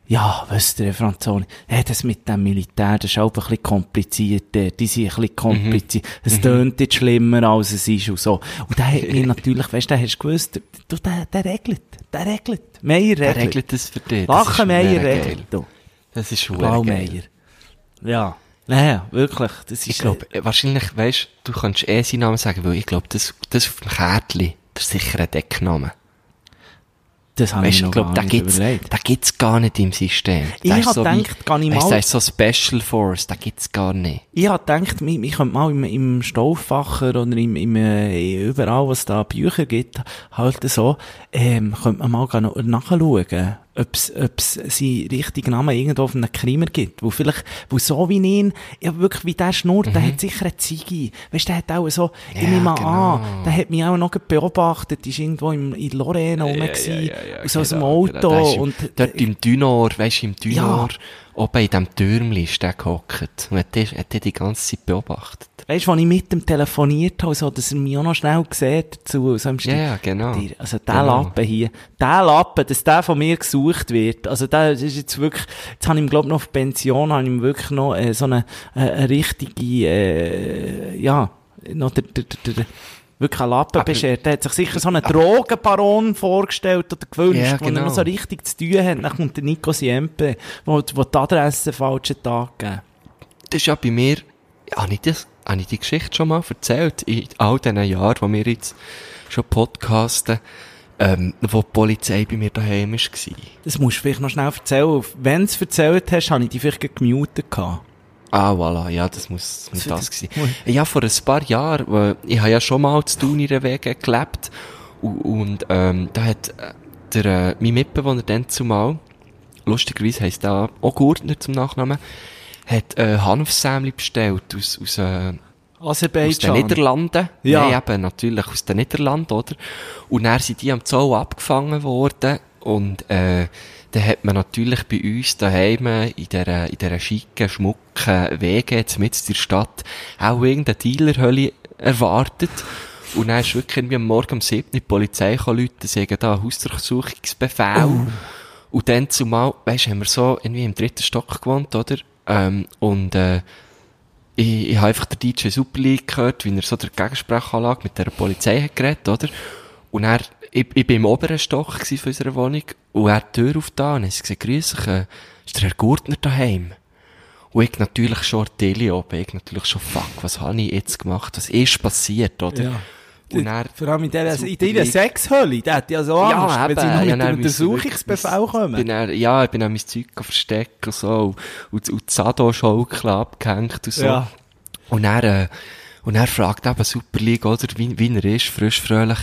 ja, wisst ihr, Franzoni, äh, das mit dem Militär, das ist auch ein bisschen kompliziert, äh, die sind ein bisschen kompliziert, es tönt jetzt schlimmer, als es ist und so. Und der hat *laughs* mir natürlich, weißt du, hast gewusst, du, der, der regelt, der regelt, Meier Der regelt. regelt das für dich. Verdammt geil. regelt, du. Das ist geil. Ja. Naja, wirklich, das ist, Ich glaube, wahrscheinlich, weisst, du kannst eh seinen Namen sagen, weil ich glaube, das, das auf dem Kärtchen, das ist sicher ein Deckname. das habe Weißt ich noch ich glaube, gar da nicht gibt's, überlegt. da gibt's gar nicht im System. Ich Da ist hab so gedacht, ich weisst, mal- Da ist so Special Force, da gibt's gar nicht. Ich hab gedacht, ich, ich könnte mal im, im Stauffacher oder im, im, äh, überall, was da Bücher gibt, halt so, ähm, könnte man mal nachschauen, ob's, ob's seinen richtigen Namen irgendwo auf einem Krimer gibt. Wo vielleicht, wo so wie ihn, ja wirklich wie der schnurrt, der hat sicher eine Ziege. Weißt der hat auch so, ich Ja, nehme genau. an, der hat mich auch noch beobachtet, ist irgendwo im, in Lorraine rum gewesen, aus so einem genau, Auto genau. Im- und, Dort im Dünor, weisst du, im Dünor, Ja. Oben in dem Türmli ist der gehockt. Und hat die, hat die die ganze Zeit beobachtet. Weißt du, als ich mit ihm telefoniert habe, so, dass er mich auch noch schnell sieht dazu, so im Stil. Ja, ja, genau. Also, der Genau. Lappen hier, der Lappen, dass der von mir gesucht wird, also der ist jetzt wirklich, jetzt habe ich ihm, glaub noch auf Pension, habe ich ihm wirklich noch, äh, so eine, äh, eine richtige, äh, ja, noch der, der, der, der wirklich ein Lappen Aber- beschert. Der hat sich sicher so einen Drogenbaron vorgestellt oder gewünscht, Ja, wo er genau. noch so richtig zu tun hat. Dann kommt der Nico Siempe, wo die Adresse falschen Tag gegeben. Das ist ja bei mir, habe ich das, habe ich die Geschichte schon mal erzählt? In all diesen Jahren, wo wir jetzt schon podcasten, ähm, wo die Polizei bei mir daheim war. Das musst du vielleicht noch schnell erzählen. Wenn du es erzählt hast, habe ich dich vielleicht gemutet gehabt. Ah, voilà, ja, das muss, muss Das- das gewesen. Ja, vor ein paar Jahren, weil ich habe ja schon mal zu Tun in der Wege gelebt und, und ähm, da hat äh, der, äh, mein Mitbewohner dann zumal, lustigerweise heisst der auch Gurtner zum Nachnamen, hat äh, Hanfsämli bestellt aus, aus, äh, aus den Aserbaidschan. Niederlanden. Ja. Nein, eben, natürlich aus den Niederlanden, oder? Und dann sind die am Zoll abgefangen worden und, äh, dann hat man natürlich bei uns daheim in dieser, in dieser schicken, schmucken Wege jetzt mit in der Stadt auch irgendeine Dealerhölle erwartet. Und dann ist wirklich irgendwie am Morgen um 7 Uhr die Polizei Leute sagen da Hausdurchsuchungsbefehl. Und dann zumal, weisst, haben wir so irgendwie im dritten Stock gewohnt, oder? Ähm, und, äh, ich, ich habe einfach den DJ Super League gehört, wie er so der Gegensprechanlage mit der Polizei hat geredet, oder? Und er, ich, ich bin im oberen Stock von unserer Wohnung und er hat die Tür aufgetan und ich gesagt, grüß dich, äh, ist der Herr Gurtner daheim? Und ich natürlich schon Tele oben, ich natürlich schon, fuck, was habe ich jetzt gemacht? Was ist passiert, oder? Ja. Und er, Vor allem in dieser, in dieser League. Sexhölle, der hat ja so Angst, wenn sie noch mit dem Untersuchungsbefehl kommen. Bin er, ja, ich bin an mein Zeug verstecken und so, und, und die Sado-Schaukel abgehängt und so. Ja. Und er, äh, und er fragt eben Super League, oder, wie, wie er ist, frisch, fröhlich.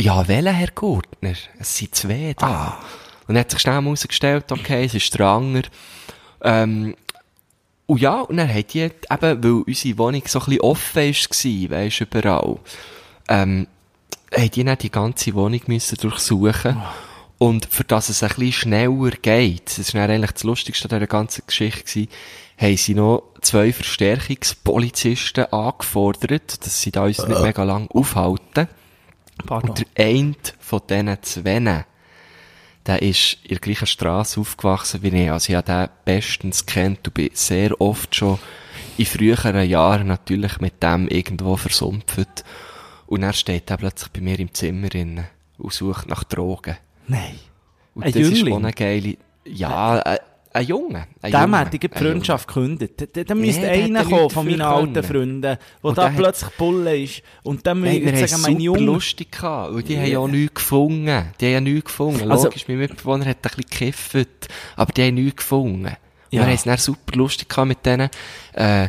Ja, welcher Herr Gurtner? Es sind zwei da. Ah. Und er hat sich schnell herausgestellt, okay, es ist der Anger. Ähm, und ja, und dann hat die, eben, weil unsere Wohnung so ein bisschen offen war, weisst, überall, ähm, haben die dann die ganze Wohnung müssen durchsuchen. Und für das es ein bisschen schneller geht, das ist dann eigentlich das Lustigste an dieser ganzen Geschichte gewesen, haben sie noch zwei Verstärkungspolizisten angefordert, dass sie da uns nicht mega lang aufhalten. Pardon. Und der eine von diesen zwei, der ist in der gleichen Straße aufgewachsen wie ich. Also ich habe den bestens kennt und bin sehr oft schon in früheren Jahren natürlich mit dem irgendwo versumpft. Und er steht dann plötzlich bei mir im Zimmer drin und sucht nach Drogen. Nein. Und Ein das ist Jüngling? schon eine geile, ja, ein, ein Junge. Ein Dem Junge, hätte ich die. Freundschaft gekündigt. Da, da, müsste der einer kommen von meinen alten. Freunden, der da plötzlich Bulle ist. Und dann Nein, ich jetzt sagen, mein Junge. lustig gehabt. Und die haben ja auch nichts gefunden. Die haben ja nichts gefunden. Also- Logisch, mein Mitbewohner hat ein bisschen gekifft. Aber die haben nichts gefunden. Ja. Wir haben es super lustig gehabt mit denen. Äh,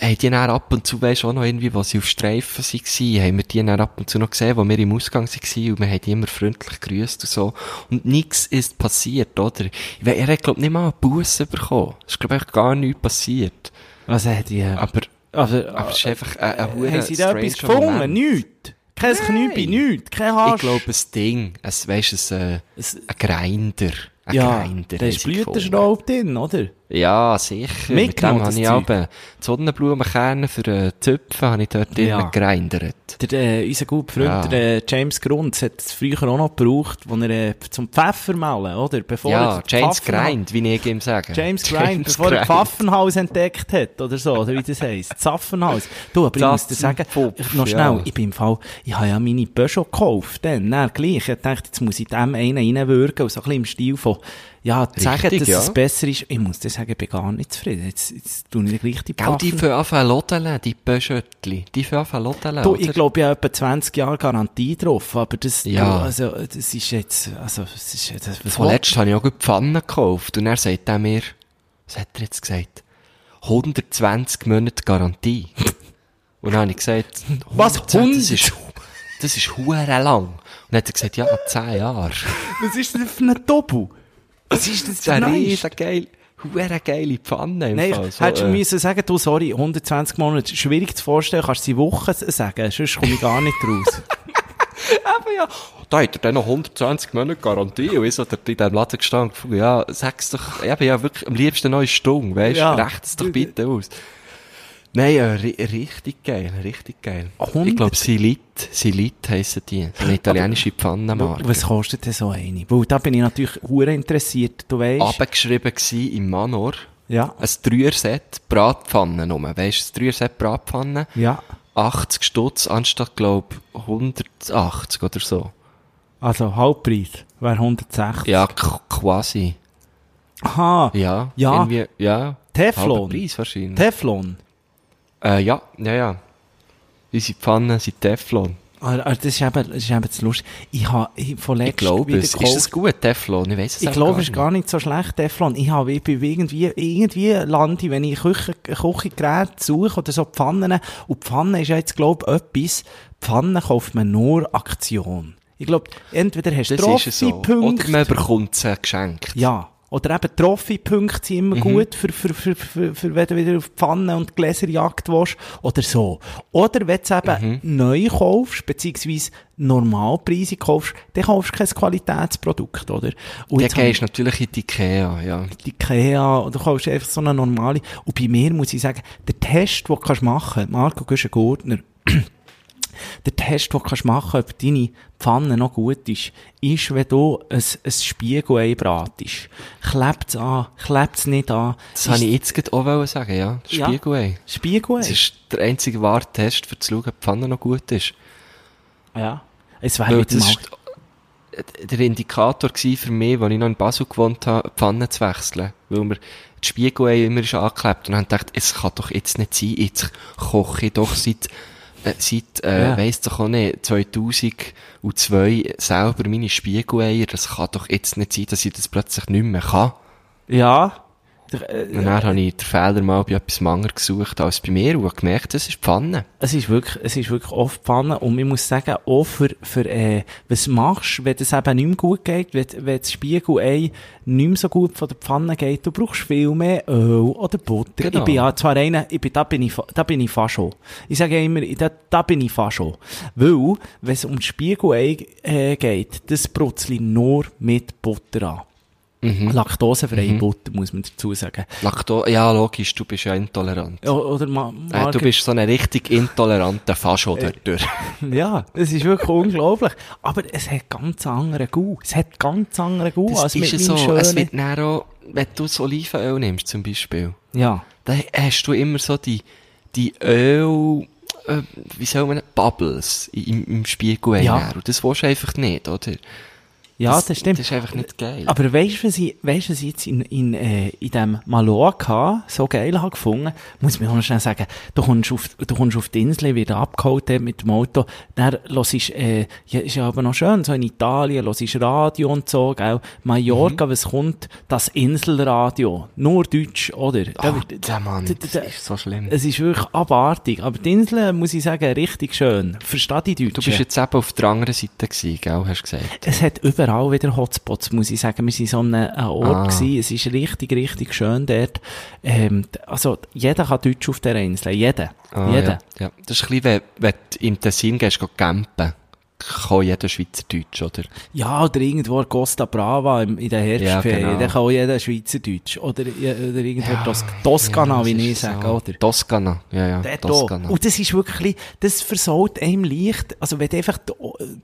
haben die dann ab und zu, weisst auch noch irgendwie, wo sie auf Streifen waren, haben wir die dann ab und zu noch gesehen, wo wir im Ausgang waren und wir haben die immer freundlich gegrüßt und so. Und nichts ist passiert, oder? Ich we- Er hat, glaub nicht mal einen Buss bekommen. Es ist, glaub ich, gar nichts passiert. Was hat die? Aber, Also, aber es ist einfach ein, ein haben hure sie da etwas gefunden? Moment. Nichts. Kein Knüppi, nichts. Kein Ich Hasch. glaube, ein Ding. Es, weisst ein, äh, Es- ein Grinder. Ein ja, Grinder. da haben ist. Blütenstaub drin, oder? Ja, sicher. Mit Mitgenommen, dem habe das ich aber die Sonnenblumenkerne für äh, Zöpfe habe ich dort Ja. gegrindert. Der, äh, unser guter Freund, Ja. der äh, James Grunds, hat es früher auch noch gebraucht, wo er äh, zum Pfeffer malen, oder? Bevor ja, James Pfaffenhaus- Grind, wie ich ihm sage. James *laughs* Grind, bevor er Pfaffenhaus entdeckt hat, oder so, oder wie das heisst. *laughs* Zapfenhaus. Du, aber ich muss dir sagen, ich, noch schnell, ja. ich bin im Fall, ich habe ja meine Peugeot gekauft, dann, dann gleich. Ich dachte, jetzt muss ich dem einen reinwürgen, und so ein bisschen im Stil von, ja, zu sagen, dass ja. es besser ist. Ich muss dir sagen, ich bin gar nicht zufrieden. Jetzt, jetzt tue ich gleich die Gell, die fangen anfangen lodeln, die Pöschöttli. Die fangen anfangen lodeln, Du, ich glaube, ich habe etwa 20 Jahre Garantie drauf, aber das, Ja. du, also, das ist jetzt, also, das ist, das, was Vorletzt habe ich auch Pfannen gekauft und er sagt er mir, was hat er jetzt gesagt? 120 Monate Garantie. *laughs* und dann habe ich gesagt, Was? 110, Das ist, das ist lang. Und dann hat er gesagt, ja, 10 Jahre. Was ist das für ein Doppel? Was ist das Das ist riesen geil, hure geile Pfanne im Nein, Fall. So, hättest du äh, müssen sagen, du, sorry, 120 Monate, schwierig zu vorstellen, kannst du sie Wochen sagen, sonst komme ich gar nicht raus. *laughs* Eben ja. Da hat er dann noch 120 Monate Garantie. Und ich so in diesem Laden gestanden ja, sag's doch, habe ja wirklich am liebsten noch eine Stunde, weisst du, Ja. es doch bitte aus. Nein, ri richtig geil, richtig geil. 100 Ich glaube, Silit, Silit heissen die. So Eine italienische Pfannenmarke. Was kostet denn so eine? Weil da bin ich natürlich hure interessiert, du weißt. Abgeschrieben gsi im Manor. Ja, Ein Dreier-Set Bratpfannen nur. Weisst du, ein Dreier-Set Bratpfannen. ja. 80 Stutz anstatt, glaub, 180 oder so. Also Halbpreis wäre 160. Ja, quasi. Aha, Ja. Ja. Irgendwie, ja. Teflon. Preis wahrscheinlich. Teflon. Äh, ja, ja, ja. Unsere Pfannen sind Teflon. Ah, ah, Das ist eben, das ist eben das Lustige. Ich habe ich von Ich letztem glaube wieder es. Ist es gut, Teflon? Ich weiß es Ich glaube, es ist gar nicht so schlecht, Teflon. Ich habe, ich bin irgendwie, irgendwie lande, wenn ich Küche, Küchengeräte suche oder so Pfannen. Und Pfannen ist ja jetzt, glaube ich, etwas. Pfannen kauft man nur Aktion. Ich glaube, entweder hast du Das ist es so. Oder Trophy-Punkte. man bekommt sie geschenkt. Ja. Oder eben Trophy-Punkte sind immer Mhm. gut, für, für, für, für, für, wenn du wieder auf die Pfanne und Gläserjagd willst. Oder so. Oder wenn du eben Mhm. neu kaufst, beziehungsweise normalpreisig kaufst, dann kaufst du kein Qualitätsprodukt, oder? Und ich- gehst natürlich in die Ikea, ja. die Ikea, oder du kaufst einfach so eine normale. Und bei mir muss ich sagen, der Test, den du kannst machen, Marco Güschen-Gurtner, der Test, den du kannst machen, ob deine Pfanne noch gut ist, ist, wenn du ein, ein Spiegelei bratest. Klebt's an, klebt's nicht an. Das habe ich jetzt gerade auch sagen, ja. Ja. Spiegelei. Spiegelei? Das ist der einzige wahre Test, um zu schauen, ob die Pfanne noch gut ist. ja. Es wäre das mal... ist der Indikator gewesen für mich, als ich noch in Basel gewohnt habe, die Pfanne zu wechseln. Weil mir die Spiegelei immer ist angeklebt. Und dann habe ich gedacht, es kann doch jetzt nicht sein, jetzt koche ich doch seit, seit, äh, Ja. weiss doch auch nicht, 2002 selber meine Spiegeleier. Das kann doch jetzt nicht sein, dass ich das plötzlich nicht mehr kann. Ja. Äh, Und dann habe ich den Fehler mal bei etwas Manger gesucht als bei mir und habe gemerkt, das ist Pfanne. Es ist wirklich, es ist wirklich oft Pfanne und ich muss sagen, auch für, für, äh, was machst, wenn es eben nicht mehr gut geht, wenn, wenn das Spiegelei nicht mehr so gut von der Pfanne geht, du brauchst viel mehr Öl oder Butter. Genau. Ich bin ja zwar einer, ich bin, da bin ich, da bin ich fast schon. Ich sage immer, da, da bin ich fast schon. Weil, wenn es um das Spiegelei, äh, geht, das brutzle ich nur mit Butter an. Laktosefreie Butter, muss man dazu sagen. Lakto ja, logisch, du bist ja intolerant. O- Oder ma Äh, du bist so ein richtig intoleranter Fascho Äh, dort. *laughs* Ja, es ist wirklich unglaublich. Aber es hat ganz andere Gu. Es hat ganz andere Gu Das als ist mit ja so, schönen... es wird dann auch, wenn du das Olivenöl nimmst, zum Beispiel, Ja. da hast du immer so die, die Öl, äh, wie soll man, Bubbles im, im Spiegel Ja. Und das willst du einfach nicht, oder? Ja, das, stimmt. Das ist einfach nicht geil. Aber weißt du, was ich, weißt, du, was ich jetzt in, in, äh, in dem Mallorca so geil habe gefunden? Muss mir auch noch schnell sagen, du kommst auf, du kommst auf die Insel, wieder abgeholt mit dem Auto, dann hörst du, äh, ja, ist ja aber noch schön, so in Italien, hörst Radio und so, gell? Mallorca, Mhm. was kommt? Das Inselradio. Nur Deutsch, oder? Ah, Da wird- der Mann, da- das da- ist so schlimm. Es ist wirklich abartig. Aber die Insel, muss ich sagen, richtig schön. Verstehe die Deutschen. Du bist jetzt eben auf der anderen Seite gewesen, gell, hast du gesagt. Es hat überall wieder Hotspots, muss ich sagen. Wir sind so an einem Ort Ah. gewesen. Es ist richtig, richtig schön dort. Ähm, also, jeder kann Deutsch auf der Insel. Jeder. Ah, jeder. Ja, ja. Das ist ein bisschen, wenn, wenn du im Tessin gehst, go campen, kann jeder Schweizerdeutsch, oder? Ja, oder irgendwo Costa Brava im, in der Herbstferien. Ja, genau. Da kann auch jeder Schweizerdeutsch. Oder, ja, oder irgendwo Tos Toskana, das wie ich so. sage, oder? Toskana, ja, ja, Dort Toskana. auch. Und das ist wirklich, das versaut einem leicht. Also, wenn du einfach, die,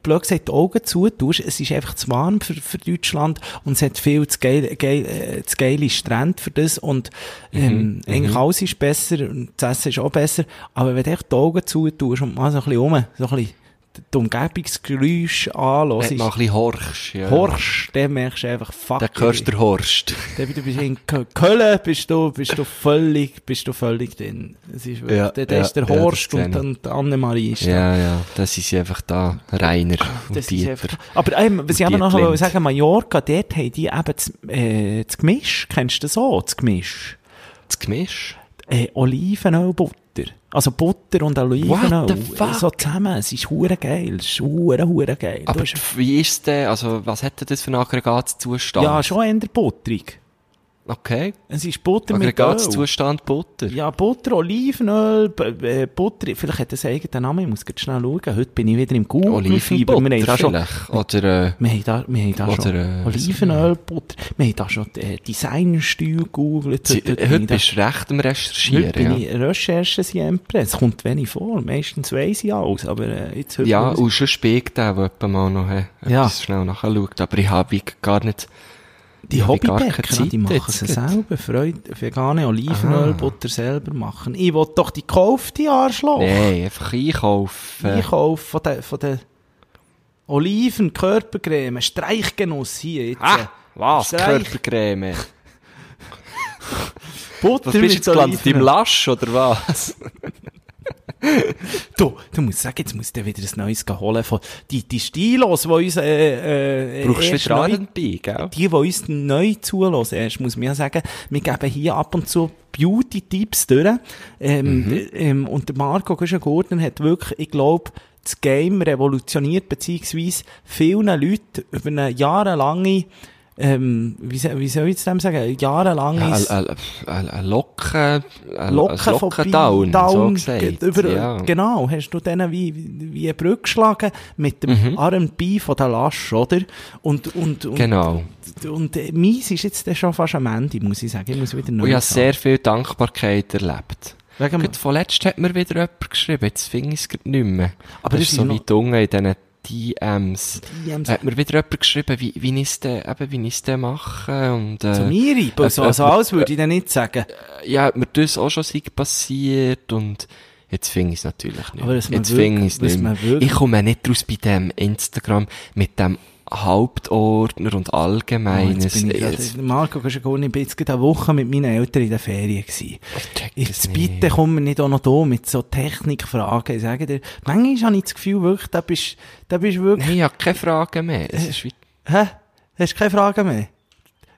blöd gesagt, die Augen zutust, es ist einfach zu warm für, für Deutschland und es hat viel zu geil, geil, äh, zu geile Strände für das und, ähm, eigentlich alles ist besser und das Essen ist auch besser. Aber wenn du echt die Augen zutust und mal so ein bisschen rum, so ein bisschen die Umgebungsgeräusche Wenn du mal anhörst, ein bisschen horchst, ja. horchst, dann merkst du einfach, fuck. *laughs* Dann hörst du den Horst. Dann du bist in Kö- Köln, bist du, bist du völlig, bist du völlig drin. Es ist wirklich, Ja, dort ja, ist der Horst und dann die Annemarie ist da. Ja, ja, das ist einfach da, Rainer und Das ist Dieter. einfach, aber ähm, was ich aber noch wollte sagen, Mallorca, dort haben die eben das, äh, das Gemisch, kennst du das auch, das Gemisch? Das Gemisch? Äh, Olivenölbutter. Also Butter und Olivenöl. So zusammen. Es ist hure geil. Es ist hure, hure geil. Aber wie ist der, also, was hat denn das für einen Aggregatzustand? ja, schon eher butterig. Okay. Es ist Butter mit Öl. Aggregatzustand Butter. Ja, Butter, Olivenöl, äh, Butter, vielleicht hat das einen eigenen Namen, ich muss jetzt schnell schauen. Heute bin ich wieder im Google-Fieber. Wir haben Olivenbutter da schon, vielleicht. Oder, äh, wir haben da, wir haben da Oder, schon äh, Olivenölbutter, wir haben da schon äh, Designstil gegoogelt. Heute heute bist du recht am Heute Recherchieren, bin ja. ich Recherche siempre. Es kommt wenig vor. Meistens weiss ich alles, aber äh, jetzt heute Ja, und schon der, der jemand mal noch äh, Ja. schnell nachschaut. Aber ich habe gar nicht... die Hobbybäcker, Zeit die machen sie selber. Freude, vegane Olivenölbutter selber machen. Ich will doch die gekaufte Arschloch. Nein, einfach einkaufen. Einkauf von der, von der Oliven, Körpercreme, Streichgenuss hier jetzt. Ah, was? Streich- Körpercreme. Butter Was bist du jetzt gelandet? Im Olivenöl. Lasch, oder was? *laughs* *laughs* Du, du musst sagen, jetzt muss der wieder ein neues holen von, die, die Stilos, die uns, äh, äh, Brauchst du erst wieder neu- R&B, gell? die, die uns neu zulassen, erst muss ja sagen, wir geben hier ab und zu Beauty-Tipps durch. Ähm, Mhm. ähm, und der Marco Gordon hat wirklich, ich glaube, das Game revolutioniert, beziehungsweise vielen Leuten über eine jahrelange, ähm, wie, soll- wie soll ich jetzt dem sagen, jahrelanges Ein, ein, Locken, Locken-Down, so gesagt. ge- über, ja. Genau, hast du denen wie, wie eine Brücke geschlagen mit dem Mhm. R&B von der Lasch, oder? Und, und, und, Genau. und äh, meins ist jetzt schon fast am Ende, muss ich sagen. Ich muss wieder neu Und ich habe sehr viel Dankbarkeit erlebt. Wegen, Gerade vorletzt hat mir wieder jemand geschrieben, jetzt finde ich es nicht mehr. Aber das das ist ist so noch- weit unten in diesen DMs. DMs. Hat mir wieder jemand geschrieben, wie, wie ich es denn, eben, wie ich es denn mache und, äh, zu mir, also, äh, also äh, alles würde ich dann nicht sagen. ja, hat mir das auch schon passiert und jetzt finde ich es natürlich nicht. Aber jetzt finde ich es nicht. Ich komme nicht raus bei dem Instagram mit dem Hauptordner und Oh, Allgemeines. ich Jetzt- grad, Marco, kannst du gar nicht, ich bin jetzt gerade eine Woche mit meinen Eltern in der Ferien gewesen. es Jetzt bitte komm mir nicht auch noch da mit so Technikfragen. Ich sage dir, manchmal habe ich das Gefühl, wirklich, da bist, da bist wirklich, Nein, ich habe keine Fragen mehr. Es ist wie, hä? Hast du keine Fragen mehr?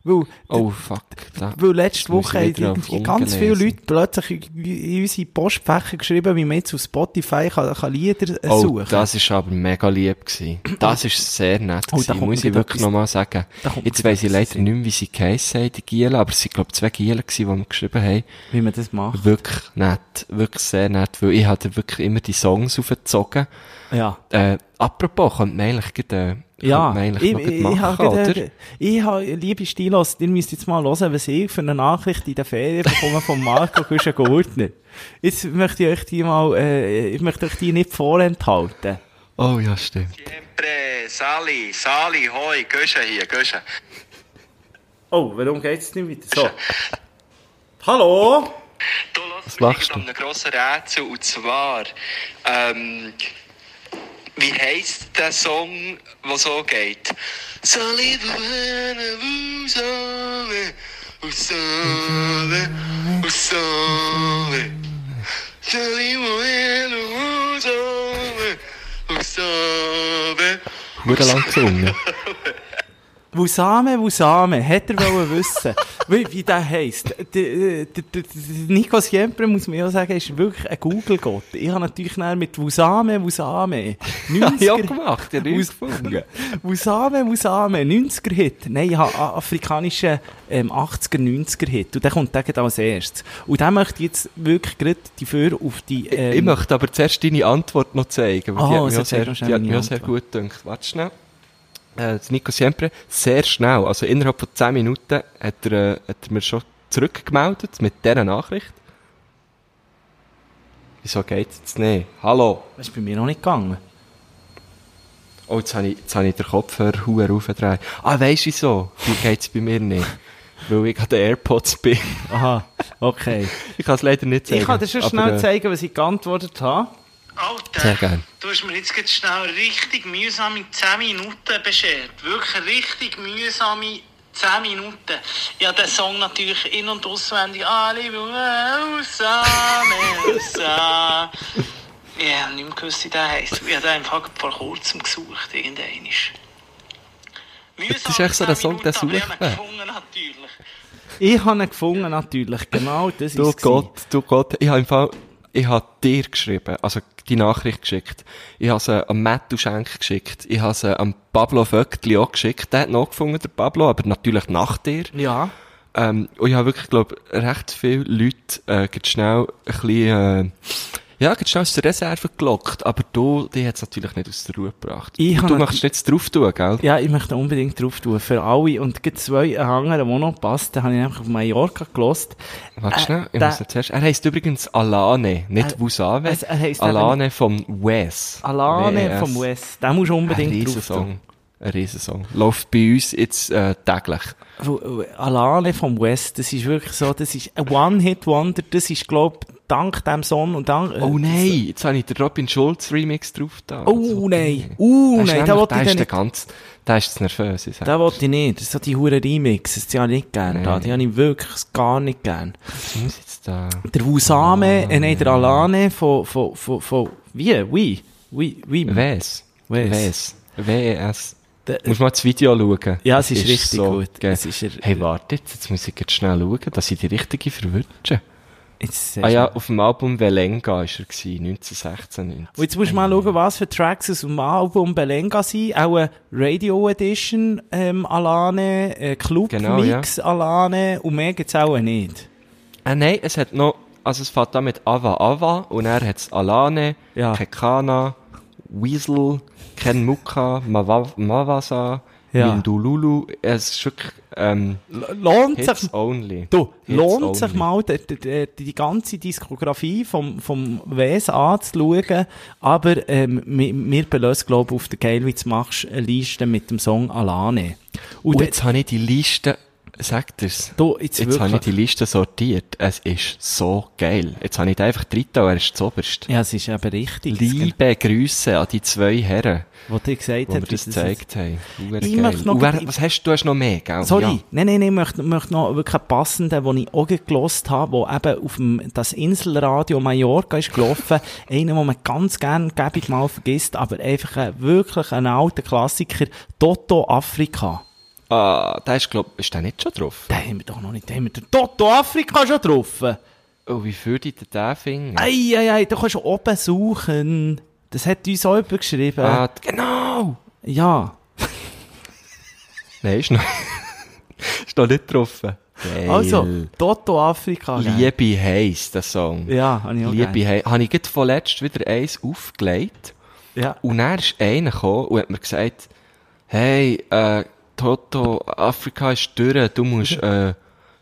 Weil, oh fuck. Da. weil letzte Woche haben ganz viele. Leute plötzlich in, unsere Postfächer geschrieben, wie man jetzt auf Spotify kann, kann Lieder äh, Oh, suchen das ist aber mega lieb gewesen. Das ist sehr nett Oh, gewesen, muss ich wirklich nochmal sagen. Jetzt weiss ich leider nicht mehr, wie sie geheissen haben, die Gielen, aber es sind, glaube ich, zwei Gielen gewesen, die wir geschrieben haben. wie man das macht. Wirklich nett, wirklich sehr nett, weil ich hatte wirklich immer die Songs aufgezogen. Ja. Äh, apropos, könnte man eigentlich gerade, Ja, ich, ich, ich, habe gerade- ich habe, liebe Stilos, ihr müsst jetzt mal hören, was ich für eine Nachricht in der Ferien bekomme von Marco Güschen-Gurtner. Jetzt möchte ich euch die mal, äh, ich möchte euch die nicht vorenthalten. Oh ja, stimmt. Siempre, Sali, Sali, hoi, Gösche hier, Gösche. Oh, warum geht's nicht wieder so? *laughs* Hallo? Du hörst Was machst an einem grossen Rätsel, und zwar, ähm, wie heisst der Song, der so geht? Sali, Usale, Usale, Usale. Sali, Usale, Usale. Wurde lang gesungen. Wusame, Wusame, hätte er wollen wissen, *laughs* wie, wie der heisst. Der, der, der, der Nico Siempre, muss man ja sagen, ist wirklich ein Google-Gott. Ich habe natürlich mit Wusame, Wusame, 90er... *laughs* ja, gemacht, ja, nicht gefunden. Wusame, Wusame, 90er-Hit. Nein, ich habe einen afrikanischen ähm, 80er, 90er-Hit. Und der kommt der geht als erstes. Und der möchte ich jetzt wirklich gerade dafür auf die... Ähm, Ich möchte aber zuerst deine Antwort noch zeigen, weil Ah, die hat also mir sehr, die hat mir auch sehr Antwort. gut gedacht. Warte schnell. Äh, Nico Siempre, sehr schnell, also innerhalb von 10 Minuten hat er, äh, hat er mir schon zurückgemeldet mit dieser Nachricht. Wieso geht's jetzt nicht? Hallo? Das ist bei mir noch nicht gegangen. Oh, jetzt habe ich, jetzt habe ich den Kopfhörer huere aufgedreht. Ah, weisst du wieso? Wie geht's bei mir nicht? *laughs* Weil ich an den AirPods bin. Aha, okay. *laughs* Ich kann es leider nicht zeigen. Ich kann dir schon schnell äh, zeigen, was ich geantwortet habe. Alter, Sehr gern. du hast mir jetzt gerade schnell richtig mühsame 10 Minuten beschert. Wirklich richtig mühsame 10 Minuten. Ich habe den Song natürlich in- und auswendig. Alle. Ich habe nicht mehr gewusst, wie der heisst. Ich habe den einfach vor kurzem gesucht, irgendeinen. Das ist echt so der Song, der sucht habe ihn wer. gefunden, natürlich. Ich habe ihn gefunden, natürlich. Genau, das Du ist Gott, du Gott, ich habe im Fall, ich habe dir geschrieben, also die Nachricht geschickt. Ich habe sie an Mattu Schenk geschickt. Ich habe sie an Pablo Vöckli auch geschickt. Der hat noch gefunden, der Pablo, aber natürlich nach dir. Ja. Ähm, und ich habe wirklich, glaube recht viele Leute, äh, schnell ein bisschen, äh, ja, gerade schnell aus der Reserve gelockt. Aber du, die hat es natürlich nicht aus der Ruhe gebracht. Ich du möchtest jetzt drauf tun, gell? Ja, ich möchte unbedingt drauf tun. Für alle. Und gibt zwei anderen, die noch passt. Den habe ich einfach auf Mallorca gelost. Warte Äh, schnell, ich muss jetzt erst, er heisst übrigens Alane, nicht Äh, Wusave. es- er heisst Alane vom Wes. Alane WES. vom West. Den musst du Ein unbedingt drauf tun. Ein Riesensong. Läuft bei uns jetzt äh, täglich. Alane vom West, das ist wirklich so, das ist ein One-Hit-Wonder. Das ist, glaub dank dem Song und dank... äh, Oh nein, jetzt habe ich den Robin Schulz Remix drauf da. Oh nein, uh, Der ist nein, da wollte ich ist der nicht... ganz, der ist zu nervös. Ich sag. Da wollte ich nicht. Das sind so die huren Remixes, die habe ich nicht gern da. Die habe ich wirklich gar nicht gern. Was muss jetzt da? Der Wusame, äh, nein, der Alane von, von, von, von, wie, wie, wie, wie, Wes. Wes. Wes. Der- Muss mal das Video schauen. Ja, es ist richtig so gut. Es ist er- hey, warte jetzt, jetzt muss ich jetzt schnell schauen, dass ich die richtige verwünsche. Jetzt, Ah ja, auf dem Album Velenga war er gewesen, 1916. 19. Und jetzt musst du mal schauen, was für Tracks aus dem Album Belenga sind. Auch eine Radio Edition, ähm, Alane, äh, Club Genau, Mix, Alane, und mehr gibt's auch nicht. Ah nein, es hat noch, also es fängt an mit Ava Ava und er hat es Alane, Ja. Kekana, Weasel, Ken Muka, Mawa- Mawasa, Ja. Mindululu. Es ist wirklich, ähm, Lohnt Hits sich, only. du, Hits lohnt sich only. mal, die, die, die, ganze Diskografie vom, vom Wes anzuschauen. Aber, ähm, wir, belösen, glaube ich, auf der Geil, wie du machst, eine Liste mit dem Song Alane. Und, Und jetzt habe ich die Liste, sagt er's. du, jetzt, Jetzt habe ich die Liste sortiert. Es ist so geil. Jetzt habe ich den einfach drin, er ist zoberst. ja, es ist eben richtig. Liebe Grüße an die zwei Herren, Was dir gesagt hat, das gezeigt haben. Ich geil. möchte noch wer, was hast du? Hast noch mehr, gell? Sorry, Ja. nein, nein, nein, ich möchte, möchte noch wirklich einen passenden, den ich auch gelost habe, der eben auf dem, das Inselradio Mallorca ist gelaufen. *laughs* Einen, den man ganz gern gebig mal vergisst, aber einfach ein, wirklich ein alter Klassiker. Toto Afrika. Ah, der ist, glaub, ist der nicht schon drauf? Den haben wir doch noch nicht, den haben wir den Toto Afrika schon getroffen. Oh, wie würde ich denn den finden? Ei, ei, ei, da kannst du oben suchen. Das hat uns auch jemand geschrieben. Ah, genau! Ja. *laughs* Nein, ist noch, *laughs* ist noch nicht getroffen. Geil. Also, Toto Afrika. gell? Liebe heisst der Song. Ja, habe ich auch Liebe heisst. Habe ich gerade vorletzt wieder eins aufgelegt. Ja. Und dann ist einer gekommen und hat mir gesagt, hey, äh, Toto, Afrika ist durch, du musst, äh,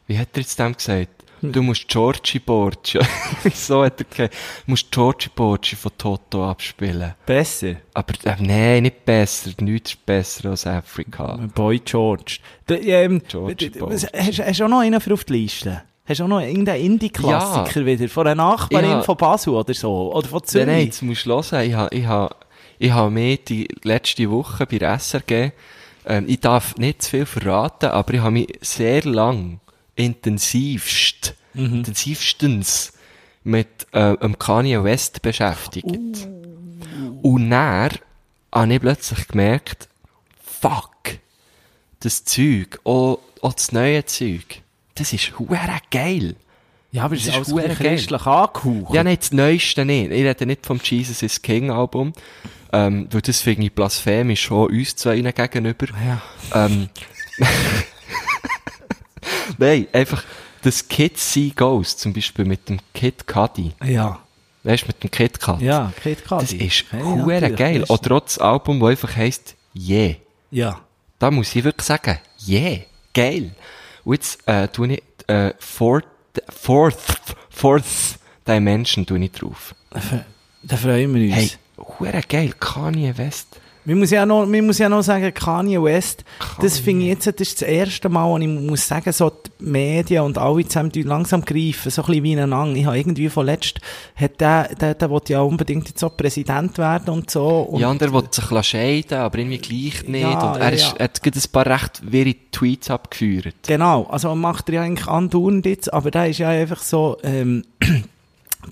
wie hat er jetzt dem gesagt? Du musst Georgie Borgia, *laughs* so hat er gesagt, du musst Georgie Borgia von Toto abspielen. Besser. Aber, äh, nein, nicht besser, nichts ist besser als Afrika. Boy George. Der, ähm, George was- hast, hast du auch noch einen für auf die Liste? Hast du auch noch irgendeinen Indie-Klassiker wieder? Von einer Nachbarin Ja. von Basel oder so? Oder von Nein, Zürich? nein, jetzt musst du hören, ich habe, ich habe, ich habe mir die letzte Woche bei der SRG, ähm, ich darf nicht zu viel verraten, aber ich habe mich sehr lang, intensivst, intensivstens mit, äh, dem Kanye West beschäftigt. Und dann habe ich plötzlich gemerkt, fuck, das Zeug, auch, auch das neue Zeug, das ist hure geil. Ja, aber es das ist ist geil. christlich angehaucht. Ja, nein, das Neueste nicht. Ich rede nicht vom Jesus is King Album, ähm, weil das finde ich blasphemisch schon uns zwei gegenüber. Ja. Ähm, *laughs* nein, einfach das Kid See Goes, zum Beispiel mit dem Kid Cudi. Ja. Weißt du, mit dem Kid Cut. Ja, Kid Cudi. Das ist hure natürlich, geil. Oder auch das Album, das einfach heisst, Yeah. Ja. Da muss ich wirklich sagen, yeah, geil. Und jetzt, äh, tue ich, äh, fourth, fourth, fourth Dimension tue ich drauf. Da freuen wir uns. Hey, geil, Kanye West. Man muss ja noch, man muss ja noch sagen, Kanye West, das finde ich jetzt, das ist das erste Mal, wo ich muss sagen, so die Medien und alle zusammen die langsam greifen, so ein bisschen wie Ich habe irgendwie von letzt, hat der, der, der wollte ja unbedingt jetzt so Präsident werden und so. Und ja, und er wollte sich scheiden, aber irgendwie gleich nicht. Ja, und er ist, ja. er hat gerade ein paar recht wirre Tweets abgeführt. Genau, also man macht er ja eigentlich andauernd jetzt, aber der ist ja einfach so, ähm,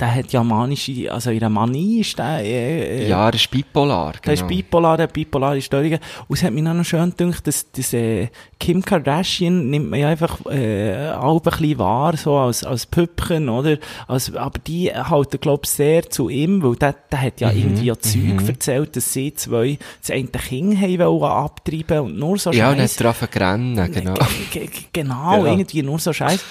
der hat ja manische, also in der Manie ist der, äh, äh, Ja, er ist bipolar. Der ist genau. bipolar, der hat bipolare Störungen. Und es hat mich auch noch schön gedacht, dass, dass äh, Kim Kardashian nimmt man ja einfach äh, alle ein bisschen wahr, so als, als Püppchen, oder? Als, aber die halten, glaube ich, sehr zu ihm, weil der, der hat Mhm, ja irgendwie ja Zeug erzählt, dass sie zwei das eine Kind haben wollen abtreiben und nur so Ja, und hat drauf gerannt, genau. G- g- Genau, *laughs* Genau. irgendwie nur so Scheiß.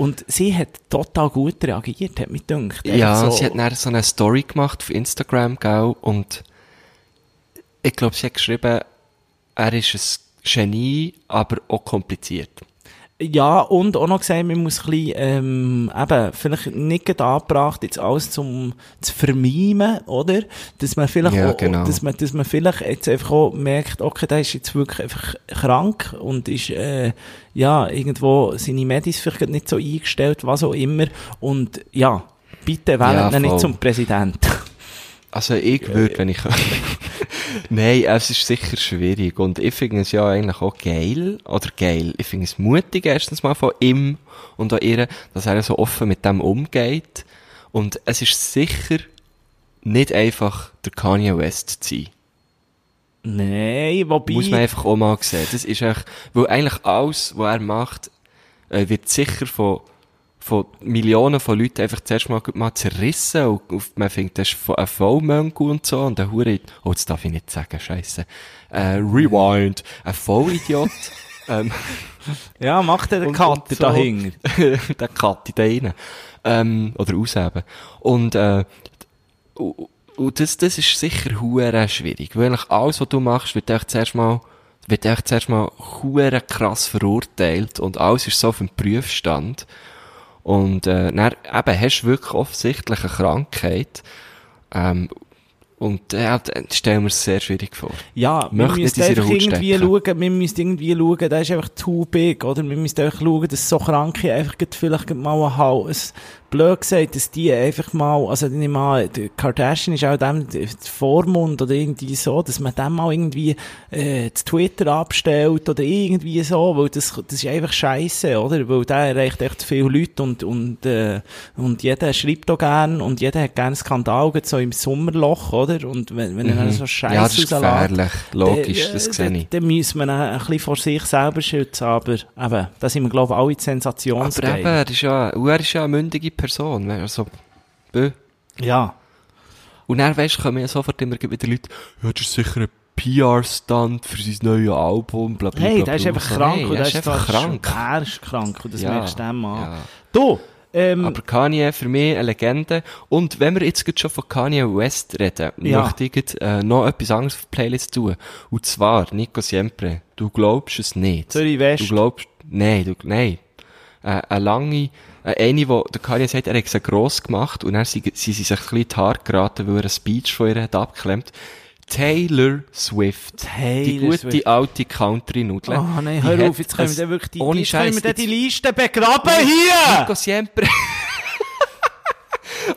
Und sie hat total gut reagiert, hat mich gedacht. Ja, so, sie hat dann so eine Story gemacht auf Instagram, gell, und ich glaube, sie hat geschrieben, er ist ein Genie, aber auch kompliziert. Ja, und auch noch gesagt, man muss ein bisschen, ähm, eben, vielleicht nicht angebracht, jetzt alles zum, zu vermimen, oder? Dass man vielleicht Ja, auch, genau. dass man, dass man vielleicht jetzt einfach auch merkt, okay, der ist jetzt wirklich einfach krank und ist, äh, ja, irgendwo seine Medis vielleicht nicht so eingestellt, was auch immer. Und, ja, bitte wählen Ja, ihn nicht zum Präsident. Also ich würde, wenn ich... Nein, es ist sicher schwierig und ich finde es ja eigentlich auch geil, oder geil, ich finde es mutig erstens mal von ihm und auch ihr, dass er so offen mit dem umgeht und es ist sicher nicht einfach der Kanye West zu sein. Nein, wobei... Muss man einfach auch mal sehen. Das ist echt, weil eigentlich alles, was er macht, äh, wird sicher von, von Millionen von Leuten einfach zuerst mal, mal zerrissen und auf, man findet, das ist ein Vollmöngu und so und ein Hure, oh, das darf ich nicht sagen, scheisse. Äh, Rewind. Ein Vollidiot. *laughs* ähm, ja, macht der und- Kater und so. dahinter. *laughs* der Katte da rein. Ähm, oder ausheben. Und, äh, und, und das, das ist sicher hure schwierig. Weil eigentlich alles, was du machst, wird echt zuerst mal, wird echt zuerst mal hure krass verurteilt und alles ist so auf dem Prüfstand. Und, äh, dann, eben, hast du wirklich offensichtlich eine Krankheit, ähm, und, äh, das stellen wir es sehr schwierig vor. Ja, wir müssen irgendwie schauen, wir müssen irgendwie schauen, der ist einfach too big, oder? Wir müssen einfach schauen, dass so Kranke einfach vielleicht mal ein Haus, blöd gesagt, dass die einfach mal, also ich nehme an, Kardashian ist auch dem Vormund oder irgendwie so, dass man dem mal irgendwie, äh, das Twitter abstellt oder irgendwie so, weil das, das ist einfach scheiße, oder? Weil der erreicht echt viele Leute und, und, äh, und jeder schreibt auch gern und jeder hat gerne Skandal, so im Sommerloch, oder? Und wenn, wenn er dann so Scheiße Mhm. ja, das ist gefährlich. Logisch, dann, das äh, sehe ich. Dann müssen wir ein bisschen vor sich selber schützen, aber eben, da sind wir, glaube ich, alle die Aber eben, Sensationsgeil. er ist ja, er ist ja eine mündige Person. Also, bö. Ja. Und dann, weisst du, kommen ja sofort immer wieder Leute, ja, das ist sicher ein PR-Stunt für sein neues Album, bla, bla, Hey, der ist einfach krank hey, und der ist einfach krank. Er ist krank und das Ja, merkst du dem an. ja. Du, Ähm, Aber Kanye für mich eine Legende. Und wenn wir jetzt schon von Kanye West reden, Ja. möchte ich gerade, äh, noch etwas anderes auf die Playlist tun. Und zwar, Nico Siempre, du glaubst es nicht. Zürich West. Du glaubst, nein, du, nein. Äh, eine lange, äh, eine, wo der Kanye sagt, er hat sie gross gemacht und dann sind sie, sie sich ein bisschen die Haare geraten, weil er ein Speech von ihr hat abgeklemmt. Taylor Swift. die Taylor gute Swift. alte Country-Nudel. Oh nein, Die hör auf, jetzt können wir wirklich die, ohne jetzt können Scheiß, dann die Liste begraben hier! Nico Siempre. *laughs*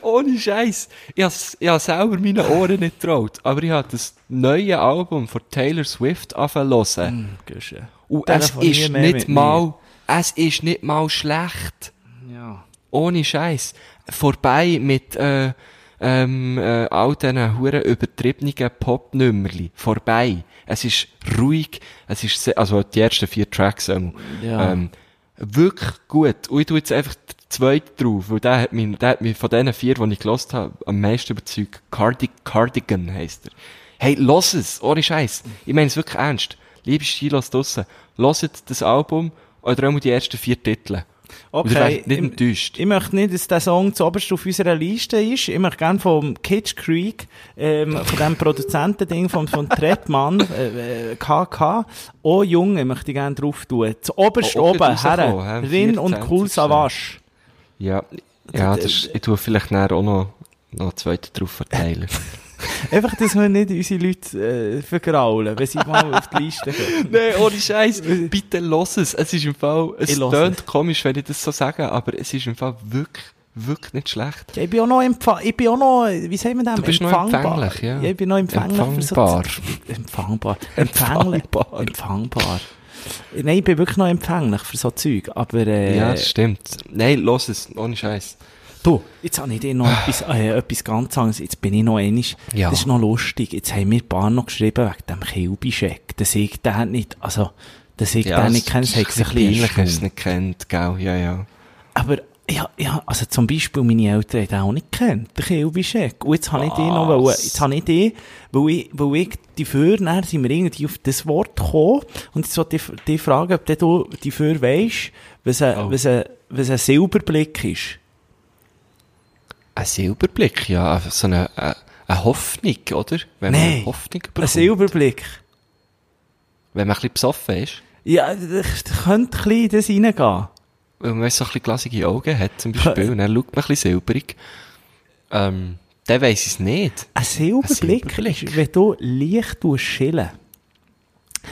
Ohne Scheiß. Ich ich has selber meine Ohren nicht getraut. Aber ich habe das neue Album von Taylor Swift angefangen zu hören. Guschen. Und es ist nicht mal, es ist nicht mal schlecht. Ja. Ohne Scheiß. Vorbei mit, äh, ähm, äh, all diesen huren übertriebenen Pop-Nummerli. Vorbei. Es ist ruhig. Es ist sehr, also die ersten vier Tracks, ähm, Ja. ähm, wirklich gut. Und ich tue jetzt einfach den zweiten drauf, weil der hat mich, der hat mich von diesen vier, die ich gelost habe, am meisten überzeugt. Cardi Cardigan heisst er. Hey, los es, ohne Scheiß. Ich meine es wirklich ernst. Liebe Stilos draussen, loset das Album oder auch die ersten vier Titel. Okay, nicht ich, enttäuscht. ich möchte nicht, dass der Song zuoberst auf unserer Liste ist. Ich möchte gerne vom Kitsch Creek, ähm, von dem Produzentending, von, von Tretmann, *laughs* äh, äh, KK, auch Junge möchte ich gerne drauf tun. Zuoberst Oh, auch oben, rausgekommen, her? Rin und 14. Cool Savage. Ja, ja das, ich tue vielleicht nachher auch noch, noch einen zweiten drauf verteilen. *laughs* Einfach, dass wir nicht unsere Leute äh, vergraulen, wenn sie mal *laughs* auf die Liste gehen. Nein, ohne Scheiß. Bitte los es. Es ist im Fall, es tönt komisch, wenn ich das so sage, aber es ist im Fall wirklich, wirklich nicht schlecht. Ja, ich bin auch noch empfa ich bin auch noch, wie sagen wir das? Du bist noch Empfangbar. empfänglich, ja. ich bin noch empfänglich Empfangbar. für so Empfangbar. Empfänglich. Empfangbar. Empfangbar. Nein, ich bin wirklich noch empfänglich für so Zeug, aber äh, Ja, das stimmt. Nein, los es. Ohne Scheiß. Du, jetzt habe ich dir noch etwas, äh, etwas ganz anderes, jetzt bin ich noch einig, Ja. das ist noch lustig, jetzt haben mir ein paar noch geschrieben wegen dem Kilbischeck, dass ich den nicht, also, dass ich den nicht kenne, das hat sich ein bisschen es nicht kennt, gell? Ja, ja. Aber, ja, ja, also zum Beispiel meine Eltern haben den auch nicht gekannt, den Kilbischeck. Und jetzt habe ich die noch, Was? jetzt habe ich die, weil ich, weil ich die für, dann sind wir irgendwie auf das Wort gekommen, und jetzt wollte ich die fragen, ob du die für weisst, was ein, Oh. was ein, was ein Silberblick ist. Ein Silberblick, ja. also So eine, eine, eine Hoffnung, oder? Wenn man Nein. eine Hoffnung Ein bekommt. Silberblick. Wenn man ein bisschen besoffen ist. Ja, das könnte ein bisschen in das reingehen. Weil man so ein bisschen glasige Augen hat, zum Beispiel, *laughs* und dann schaut man ein bisschen silberig. Ähm, dann weiss ich es nicht. Ein Silberblick, Silberblick. ist, wenn du Licht schillen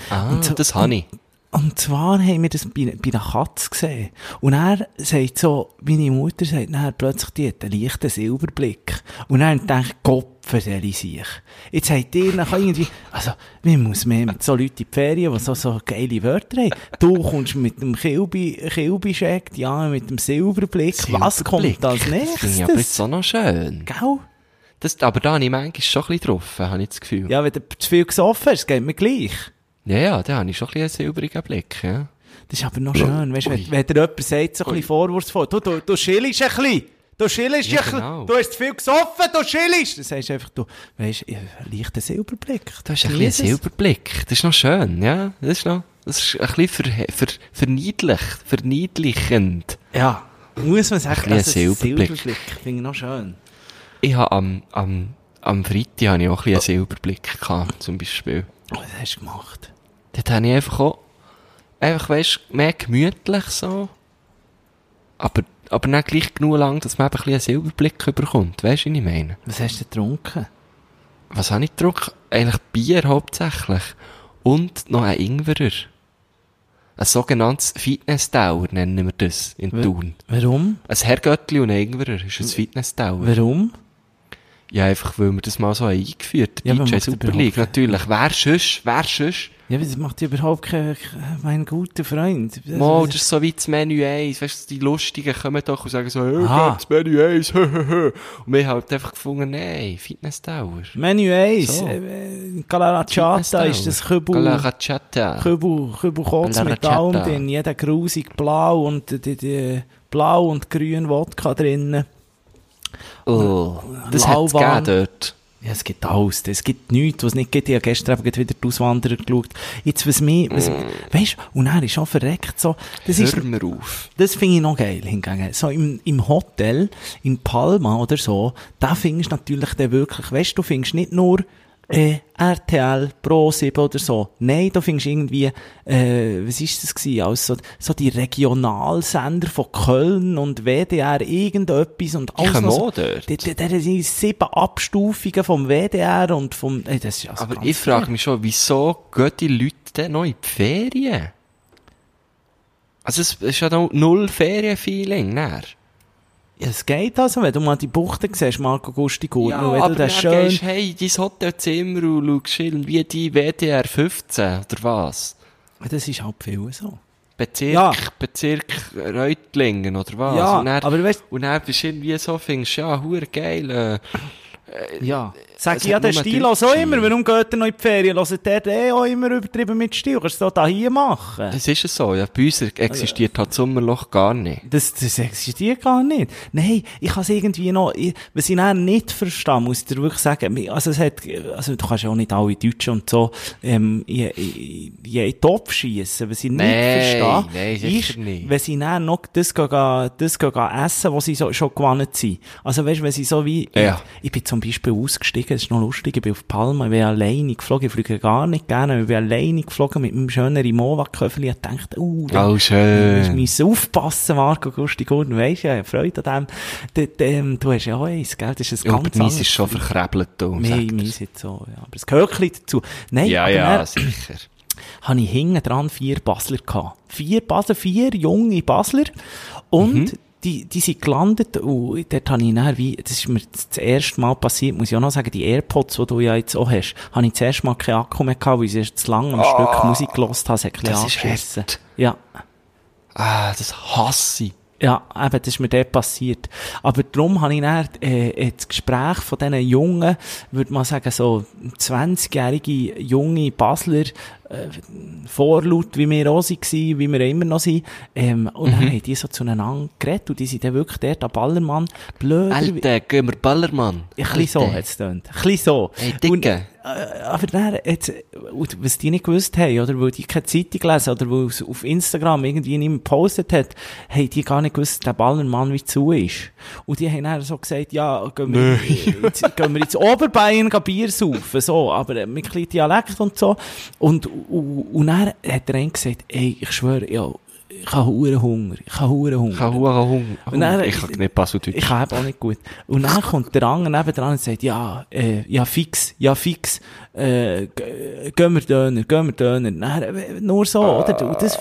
Ah, Und so- das habe ich. Und zwar haben wir das bei, bei einer Katze gesehen. Und er sagt so, meine Mutter sagt dann plötzlich, die hat einen leichten Silberblick. Und dann denke ich, Gott, verstelle sich. Jetzt sagt ihr nachher irgendwie, also, man muss mehr mit so Leuten in die Ferien, die so, so geile Wörter haben. Du kommst mit dem Kilbi, Kilbischeck, ja, mit dem Silberblick. Was kommt als Das finde ich aber jetzt nächstes? auch noch schön. Gell? Das, aber da habe ich manchmal schon ein bisschen getroffen, habe ich das Gefühl. Ja, Ja, wenn du zu viel gesoffen hast, geht mir gleich. Ja, ja da habe ich schon ein bisschen einen silberigen Blick, ja. Das ist aber noch schön, weißt wenn, wenn dir jemand sagt, so ein bisschen vorwurfsvoll, du, du, du schillst ein bisschen, du schillst Ja, ein bisschen, genau. du hast viel gesoffen, du schillst. Dann sagst du einfach, du, weisst, ich leichten Silberblick. Du hast ein bisschen einen Silberblick. Das ist noch schön, ja. Das ist noch, das ist ein bisschen ver, ver, verniedlich, verniedlichend. Ja, muss man sagen, Ein das ist Silberblick. Silberblick, finde ich noch schön. Ich habe am, am, am Freitag habe ich auch ein bisschen einen Silberblick gehabt, zum Beispiel. Oh, was hast du gemacht? Dort habe ich einfach auch, einfach, weisst, mehr gemütlich so. Aber, aber nicht gleich genug lang, dass man eben ein bisschen einen Silberblick überkommt. Weisst du, was ich meine? Was hast du getrunken? Was habe ich getrunken? Eigentlich Bier hauptsächlich. Und noch ein Ingwerer. Ein sogenanntes Fitness-Tower nennen wir das in Thun. Warum? Ein Herrgöttli und ein Ingwerer ist ein Fitness-Tower. Warum? Ja, einfach, weil wir das mal so eingeführt Ja, haben. aber DJ Super League, natürlich. Wer sonst? Wer sonst? Ja, aber das macht überhaupt kein, mein guter Freund. Mo, das ist so wie das Menü 1. Weißt du, die Lustigen kommen doch und sagen so, hey, Aha. das Menü 1, hö, hö, hö. Und wir haben halt einfach gefunden, nein, Fitness-Tower. Menü 1, So. äh, Galarachata ist das Kübel, Galarachata. Kübel, La mit allem Rachata. drin, jeder grusig blau und die, die blau und grün Wodka drinnen. Oh, das Lauwarm. gegeben dort. Ja, es gibt alles. Es gibt nichts, was es nicht gibt. Ich habe gestern eben wieder die Auswanderer geschaut. Jetzt, was mir, was, weisst, und er ist schon verreckt, so. Das ist, Hör mir auf. das finde ich noch geil hingegen. So im, im Hotel, in Palma oder so, da findest du natürlich dann wirklich, weißt du, findest nicht nur, äh, RTL, Pro 7 oder so. Nein, da findest du irgendwie, äh, was ist das gewesen? Also, so, so die Regionalsender von Köln und WDR, irgendetwas und Die kommen noch so- dort. Da, da, da sind sieben Abstufungen vom WDR und vom, äh, das ist also Aber ich frage mich schon, wieso gehen die Leute denn noch in die Ferien? Also es ist ja noch null Ferienfeeling, ne? Es geht also, wenn du mal die Buchten siehst, Marco Gusti gut, Ja, wenn aber du das schön, gehst, hey, dein Hotelzimmer und schaust irgendwie die WDR 15, oder was? das ist halt viel so. Bezirk, Ja. Bezirk Reutlingen, oder was? Ja, und dann, aber weißt- Und dann bist du irgendwie so, findest ja, hure geil, äh, Ja. Sag es ja, nur Stil Deutsche. auch immer, warum geht er noch in die Ferien? Hört der eh auch immer übertrieben mit Stil? Kannst du das hier machen? das ist es so, ja, bei uns existiert halt das Sommerloch gar nicht. Das, das existiert gar nicht. Nein, ich kann es irgendwie noch, ich, was ich dann nicht verstehe, muss ich dir wirklich sagen, also es hat, also du kannst ja auch nicht alle Deutschen und so, ähm, in, in, in den Topf schiessen. Was ich nicht Nein, verstehe, nein, ist, nicht. wenn sie dann noch das gehen, das gehen, essen, was sie so, schon gewohnt sind. Also weißt du, wenn sie so wie, Ja. ich bin zum Beispiel ausgestiegen, das ist noch lustig, ich bin auf Palma, ich bin alleine geflogen, ich fliege gar nicht gerne, ich bin alleine geflogen mit meinem schönen Rimowa-Köfeli, ich dachte, uh, da- Oh, Du schön. aufpassen, Marco Gusti Gurten, weisst ja, ich habe Freude an dem. D ähm, du hast ja auch eins, gell? Das ist ein Ja, ganz aber meins ist schon verkrebelt, du. Dir's. ist jetzt so, ja. Aber es gehört ein dazu. Nein, Ja, ja, dann sicher. *clears throat* habe ich hinten dran vier Basler gehabt. Vier Basler, vier junge Basler. Und Mhm. Die, die sind gelandet und dort habe ich dann wie, das ist mir das erste Mal passiert, muss ich auch noch sagen, die Airpods, die du ja jetzt auch hast, habe ich das erste Mal keinen Akku mehr gehabt, weil ich zu lange am Stück Musik gelost habe, es hat ein bisschen das ist angeschissen. Ja. Ah, das hasse ich. Ja, eben, das ist mir dort passiert. Aber darum habe ich dann, äh, das Gespräch von diesen jungen, würde man sagen, so 20-jährige junge Basler, äh, vorlaut, wie wir auch waren, wie wir immer noch sind, ähm, und dann haben die so zueinander geredet und die sind dann wirklich dort am Ballermann blöd. Alter, gehen wir Ballermann. Ein bisschen so hat es getönt. Ein bisschen so. Hey, Dicke. Äh, aber dann, jetzt, was die nicht gewusst haben, oder weil die keine Zeitung lesen, oder weil es auf Instagram irgendwie niemand gepostet hat, haben die gar nicht gewusst, dass der Ballermann wie zu ist. Und die haben dann so gesagt, ja, gehen wir, jetzt, gehen wir ins Oberbayern Bier saufen, so, aber äh, mit ein Dialekt und so. Und, und, und dann hat der eine gesagt, ey, ich schwöre, ja, ich habe Huren Hunger, ich habe Huren Hunger. Ich habe Hunger Hunger. Dann- Ich kann nicht Baseldeutsch. Ich kann eben auch nicht gut. Und dann kommt der andere nebendran und sagt, ja, äh, ja, fix, ja, fix, äh, gehen wir Döner, gehen wir Döner. Dann, äh, nur so, oder? Und das,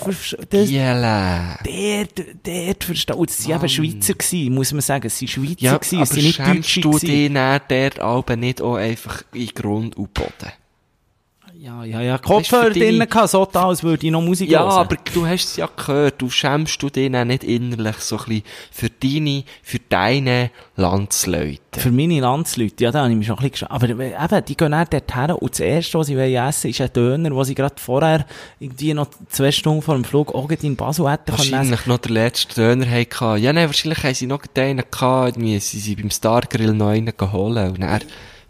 das, Jelle. dort, dort versteht, und es waren eben Schweizer gewesen, muss man sagen, es sind Schweizer Ja, gewesen, es sind nicht Deutsche du gewesen. dich dann dort aber nicht auch einfach in Grund und Boden? Ja, ja, ja, Kopfhörer drinnen gehabt, so da, als würde ich noch Musik Ja, hören. aber du hast es ja gehört, du schämst du dann nicht innerlich so ein bisschen für deine, für deine Landsleute. Für meine Landsleute, ja, da habe ich mich schon ein bisschen geschafft. Aber äh, eben, die gehen dann dorthin und das Erste, was sie wollen essen, ist ein Döner, wo sie gerade vorher irgendwie noch zwei Stunden vor dem Flug auch in Basel hätten können. Wahrscheinlich noch der letzte Döner hatten. Ja, nein, wahrscheinlich haben sie noch einen gehabt, irgendwie, sie sind beim Stargrill noch einen geholt und dann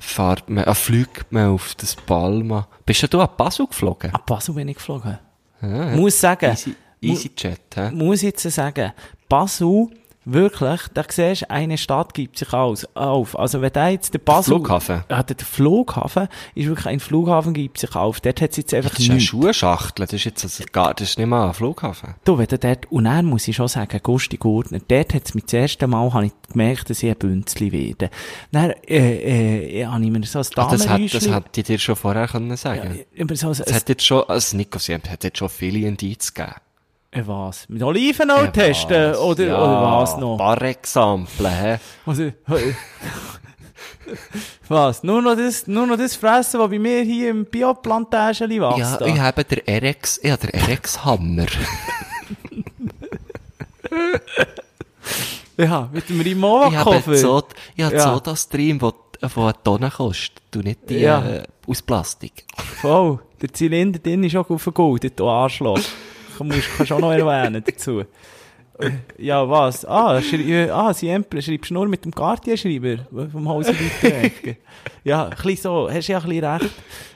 fährt man, äh, fliegt man auf das Palma. Bist ja du ab Basel geflogen? Ab Basel bin ich geflogen. Ja, Muss sagen, Easy, EasyJet, hä? muss jetzt sagen, Basel, wirklich, da siehst du, eine Stadt gibt sich aus, auf. Also wenn da jetzt der Basel... Flughafen? Ja, der der Flughafen ist wirklich, ein Flughafen gibt sich auf. Dort hat es jetzt einfach Das ist eine. Schuhschachtel, das ist jetzt also gar, das ist nicht mal ein Flughafen. Du, wenn du dort, und dann muss ich schon sagen, Gusti Gurtner, dort hat es mir das erste Mal, habe ich gemerkt, dass ich ein Bünzli werde. Dann, äh, äh, habe ich mir so ein Ah, das hat, das Damenräuschli- hat die dir schon vorher können sagen. ja, so ein, Es hat jetzt schon, also Nico, sie hat jetzt schon viele Indizien gegeben. Äh, was? Mit Olivenöl testen? Oder, ja, oder was noch? Ein paar Exempel, hä? Also, was? Nur noch das, nur noch das fressen, was bei mir hier im Bioplantagen wächst? Ja, da? ich habe der Erex, ich habe der Erex-Hammer. *laughs* ja, mit dem Rimowa-Koffer. ich habe Ja. so das Stream, wo, wo eine Tonne kostet. Du nicht die, Ja. äh, aus Plastik. Voll. Der Zylinder drin ist auch vergoldet, du Arschloch. Du musst, kannst auch noch erwähnen dazu. Ja, was? Ah, schrei, ah Siempre, schreibst du nur mit dem Cartier-Schreiber vom Haus weiterweg. ja, ein bisschen so, hast ja ein bisschen recht,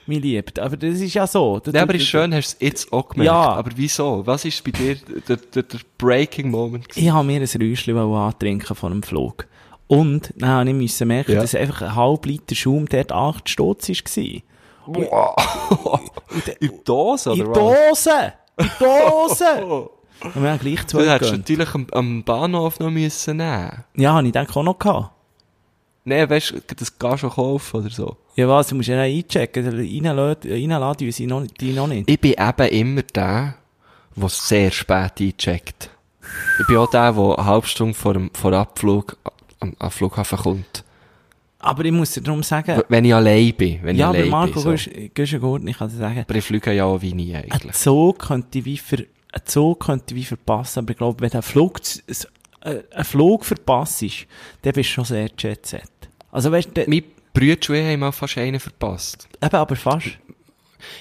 mein Lieb. Aber das ist ja so. Ja, aber ist schön, hast du es jetzt auch gemerkt. Ja. Aber wieso? Was ist bei dir der, der, der Breaking Moment? Ich habe mir ein Räuschchen antrinken von einem Flug. Und dann habe ich merken, Ja. dass einfach ein halb Liter Schaum dort 8 Stutz war. Wow. In der Dose, In oder die was? Dose! Die Dose! Und *laughs* wir haben gleich Du zwei hättest gegönnt. natürlich am, am Bahnhof noch müssen nehmen. Ja, habe ich denke auch noch gehabt. Nee, weißt du, das kannst du schon kaufen oder so. Ja was, du musst ja einchecken, reinladen, reinladen, sie noch, die noch nicht. Ich bin eben immer der, der sehr spät eincheckt. Ich bin auch der, der eine halbe Stunde vor dem, vor Abflug am, am Flughafen kommt. Aber ich muss dir darum sagen, Wenn ich allein bin. Wenn ja, ich aber Marco bin. So. Güschengurt, ich kann dir sagen, Aber ich fliege ja auch wie nie ein eigentlich. Zug könnte ich wie ver, ein Zug könnte wie verpassen, aber ich glaube, wenn du einen Flug, äh, einen Flug verpasst, dann bist du schon sehr jet-set. Also weißt du, Meine Brüder haben mal fast einen verpasst. eben aber fast.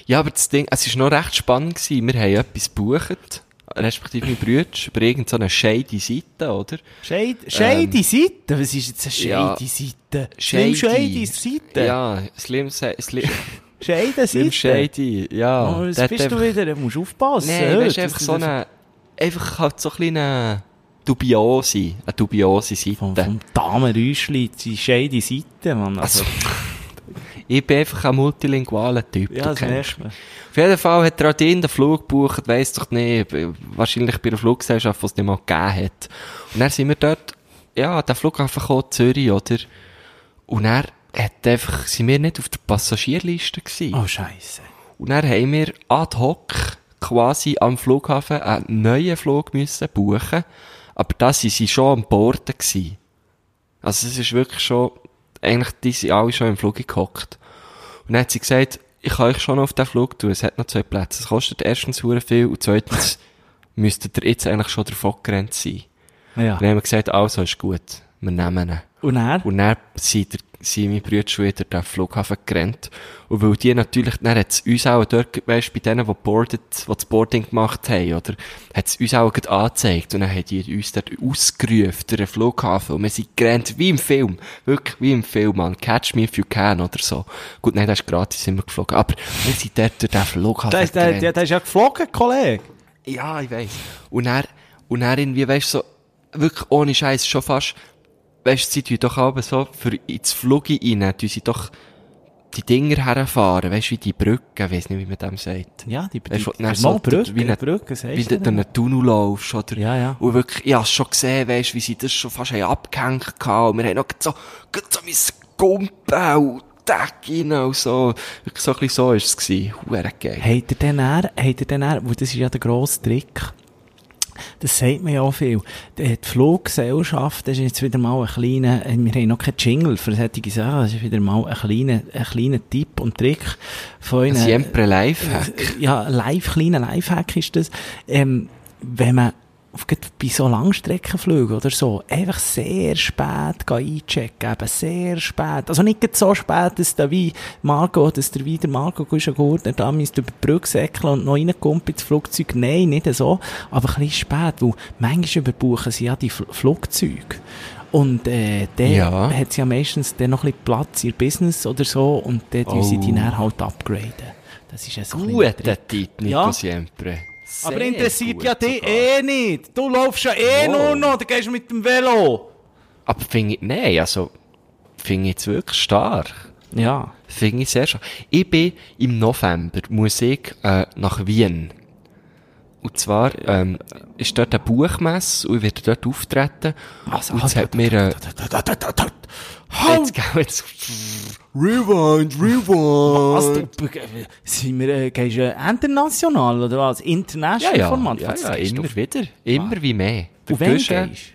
Ja, aber das Ding, es war noch recht spannend gewesen. Wir haben etwas gebucht, respektive meine Brüder, über irgendeine shady Seite, oder? Shade, shady Seite? Was ist jetzt eine ja. shady Seite? Slim shady Seite? Ja, Slim, Slim, *laughs* Shady Slim Seite? Shady, ja. Oh, jetzt bist du einfach- wieder, du musst aufpassen. Weißt du, das- einfach so eine, einfach halt so ein kleine dubiose, eine dubiose Seite. Vom, vom Damenräuschli, die shady Seite, Mann. Also, Also, ich bin einfach ein multilingualer Typ. ja, du das merkt man. Auf jeden Fall hat er auch den Flug gebucht, weiss doch nicht, wahrscheinlich bei einer Fluggesellschaft, die es nicht mal gegeben hat. Und dann sind wir dort, ja, der Flughafen gekommen, Zürich, oder? Und dann hat einfach, sind wir nicht auf der Passagierliste gewesen. Oh, scheisse. Und dann haben wir ad hoc quasi am Flughafen einen neuen Flug müssen buchen. Aber da sind sie schon am Borden gewesen. Also es ist wirklich schon, eigentlich, die sind alle schon im Flug gehockt. Und dann hat sie gesagt, ich kann euch schon auf den Flug tun, es hat noch zwei Plätze. Es kostet erstens hure viel und zweitens *laughs* müsstet ihr jetzt eigentlich schon davon gerannt sein. Ja. Dann haben wir gesagt, also ist gut, wir nehmen ihn. Und er? Und dann sind, der, sind meine Brüder schon wieder den Flughafen gerannt. Und weil die natürlich, dann hat es uns auch dort, weißt, bei denen, die boardet, die das Boarding gemacht haben, oder, hat es uns auch gerade angezeigt. Und dann haben die uns dort ausgerufen, den Flughafen. Und wir sind gerannt, wie im Film. Wirklich, wie im Film, man. Catch me if you can, oder so. Gut, nein, das ist gratis immer geflogen. Aber wir sind dort durch den Flughafen der, gerannt. der, der ist ja geflogen, Kollege. Ja, ich weiss. Und er, und er irgendwie, weißt so, wirklich ohne Scheiß schon fast, weißt sie tun doch aber so, für ins Flug rein, tun sie doch die Dinger herfahren, weißt wie die Brücke, weiss nicht, wie man dem sagt. Ja, die, Weißt du, die, die so Brücke, wie eine- Brücke, Wie sagst du du durch einen Tunnel laufst, oder? Ja, ja. Und wirklich, ich hab's schon gesehen, weißt wie sie das schon fast haben abgehängt gehabt. Und wir haben noch so, so müssen gumpen und Deck rein und so. Wirklich so ein bisschen so ist es gewesen. Huere geil. Habt ihr denn er, habt ihr denn er, weil das ist ja der grosse Trick, das sagt mir ja auch viel. Die Fluggesellschaft, das ist jetzt wieder mal ein kleiner, äh, wir haben noch keinen Jingle für solche Sachen, das ist wieder mal ein kleiner, ein kleiner Tipp und Trick von Ihnen. Siempre Lifehack. Ja, live, kleiner Lifehack ist das. Ähm, wenn man auf, bei so Langstreckenflügen oder so, einfach sehr spät einchecken, eben sehr spät. Also nicht so spät, dass der wie Marco, dass der wieder Marco Guschengurtner da müsste über die Brücke säckeln und noch reinkommt ins Flugzeug. Nein, nicht so. Aber ein bisschen spät, weil manchmal überbuchen sie ja die Fl Flugzeuge. Und, äh, der Ja. hat sie ja meistens dann noch ein bisschen Platz in ihr Business oder so und dann tun sie die Oh. dann halt upgraden. Das ist ein so. Guter Tipp, Nico Ja. Siempre. Aber Sehr interessiert gut ja dich sogar. eh nicht. Du laufst ja eh Wow. nur noch, dann gehst du mit dem Velo. Aber finde ich, nein, also, finde ich jetzt wirklich stark. Ja. Finde ich sehr stark. Ich bin im November, muss ich, äh, nach Wien. Und zwar, ähm, ist dort eine Buchmesse und ich werde dort auftreten. Also, und es hat mir, äh, jetzt, jetzt, Rewind, Was, Rewind. du, sind wir, äh, gehst du international oder was? Ja, International ja, Format? ja, Was ja, gehst du? immer wieder. Immer wie mehr. Und wenn Guschen- gehst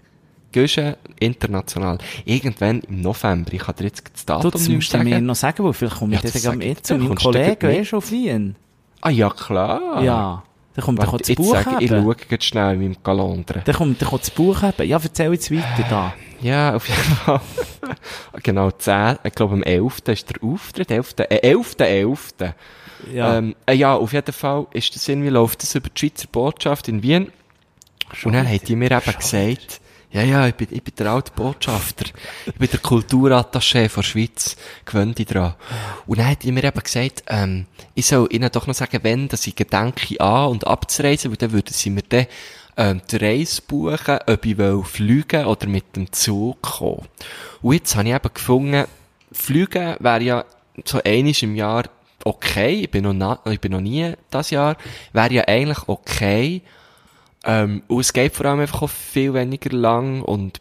Guschen international. Irgendwann im November. Ich kann dir jetzt das du? Datum Das nicht musst du mir sagen. noch sagen, weil vielleicht komme ich Ja, ja, das dann ich mit zu meinem du Kollegen, weißt du, auf Wien. Ah, ja, klar. Ja. Dann kommt er Warte, das Buch sage ich, schaue jetzt schnell in meinem Kalender. Dann kommt er das Buch haben. Ja, erzähl jetzt weiter da. Ja, auf jeden Fall. *laughs* genau, 10, ich glaube am 11. ist der Auftritt, 11. Äh, 11. 11. Ja. Ähm, äh, ja, auf jeden Fall ist das irgendwie, läuft das über die Schweizer Botschaft in Wien. Und dann haben die mir eben gesagt, ja, ja, ich bin, ich bin der alte Botschafter. Ich bin der Kulturattaché von Schweiz. Gewöhnt dich dran. Und dann hat die mir eben gesagt, ähm, ich soll ihnen doch noch sagen, wenn, dass ich gedenke an und abzureisen, weil dann würden sie mir dann, ähm, die Reise buchen, ob ich will fliegen oder mit dem Zug kommen. Und jetzt habe ich eben gefunden, fliegen wäre ja so einiges im Jahr okay. Ich bin noch, ich bin noch nie das Jahr. Wäre ja eigentlich okay. Ähm, und es geht vor allem einfach auch viel weniger lang und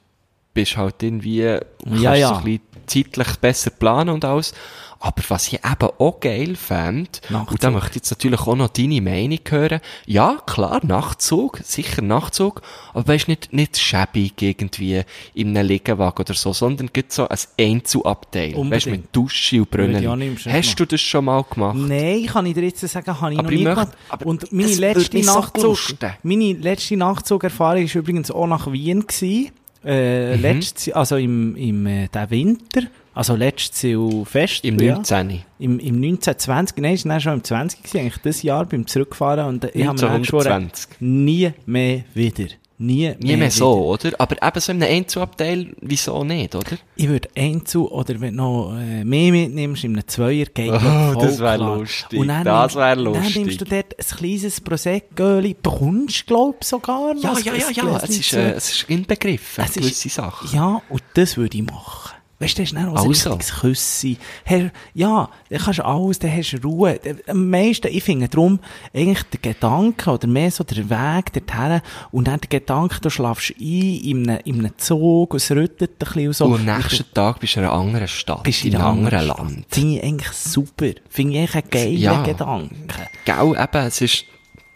bist halt irgendwie, kannst Ja, ja. so ein bisschen zeitlich besser planen und alles. Aber was ich eben auch geil fand, Nachtzug. und da möchte ich jetzt natürlich auch noch deine Meinung hören. Ja, klar, Nachtzug, sicher Nachtzug, aber weißt nicht, nicht schäbig irgendwie in einem Liegenwagen oder so, sondern gibt so ein Einzelabteil. Weißt Unbedingt. mit Dusche und Brunnen. Hast du das schon mal gemacht? Nein, kann ich dir jetzt sagen, habe ich Aber noch ich nie möchte- gemacht. aber Und meine letzte Nachtzug, meine letzte Nachtzug-Erfahrung ist übrigens auch nach Wien gewesen. Äh, Mhm. letztes, also im, im, äh, der Winter. Also letztes Silvester. Im ja. 19. Im, im 1920, nein, es war schon im 20 gewesen, eigentlich das Jahr beim Zurückfahren. Und ich habe mir geschworen, 1920. nie mehr wieder. Nie, Nie mehr wieder. so, oder? Aber eben so in einem Einzelabteil, wieso nicht, oder? Ich würde Einzel oder wenn du noch äh, mehr mitnimmst, in einem Zweier geht *laughs* Oh, das wär klar. lustig. Und dann Das nimmst- wär Dann lustig. nimmst du dort ein kleines Prosecco, bekommst glaub ich sogar noch Ja, ja, ja, ja. Es ist, äh, es ist inbegriffen, Es ist- gewisse Sachen. Ja, und das würde ich machen. Weißt du, das ist dann auch ein Also. richtiges Küssi. Herr, ja, dann kannst du alles, dann hast du Ruhe. Am meisten, ich finde darum, eigentlich der Gedanke, oder mehr so der Weg dorthin, und dann der Gedanke, du schlafst ein, in einem, in einem Zug, und es rüttelt ein bisschen und so. Und am Und du- nächsten Tag bist du in einer anderen Stadt, bist in einem anderen Land. Finde ich eigentlich super. Finde ich eigentlich einen geilen Ja. Gedanke. Gell, eben, es ist,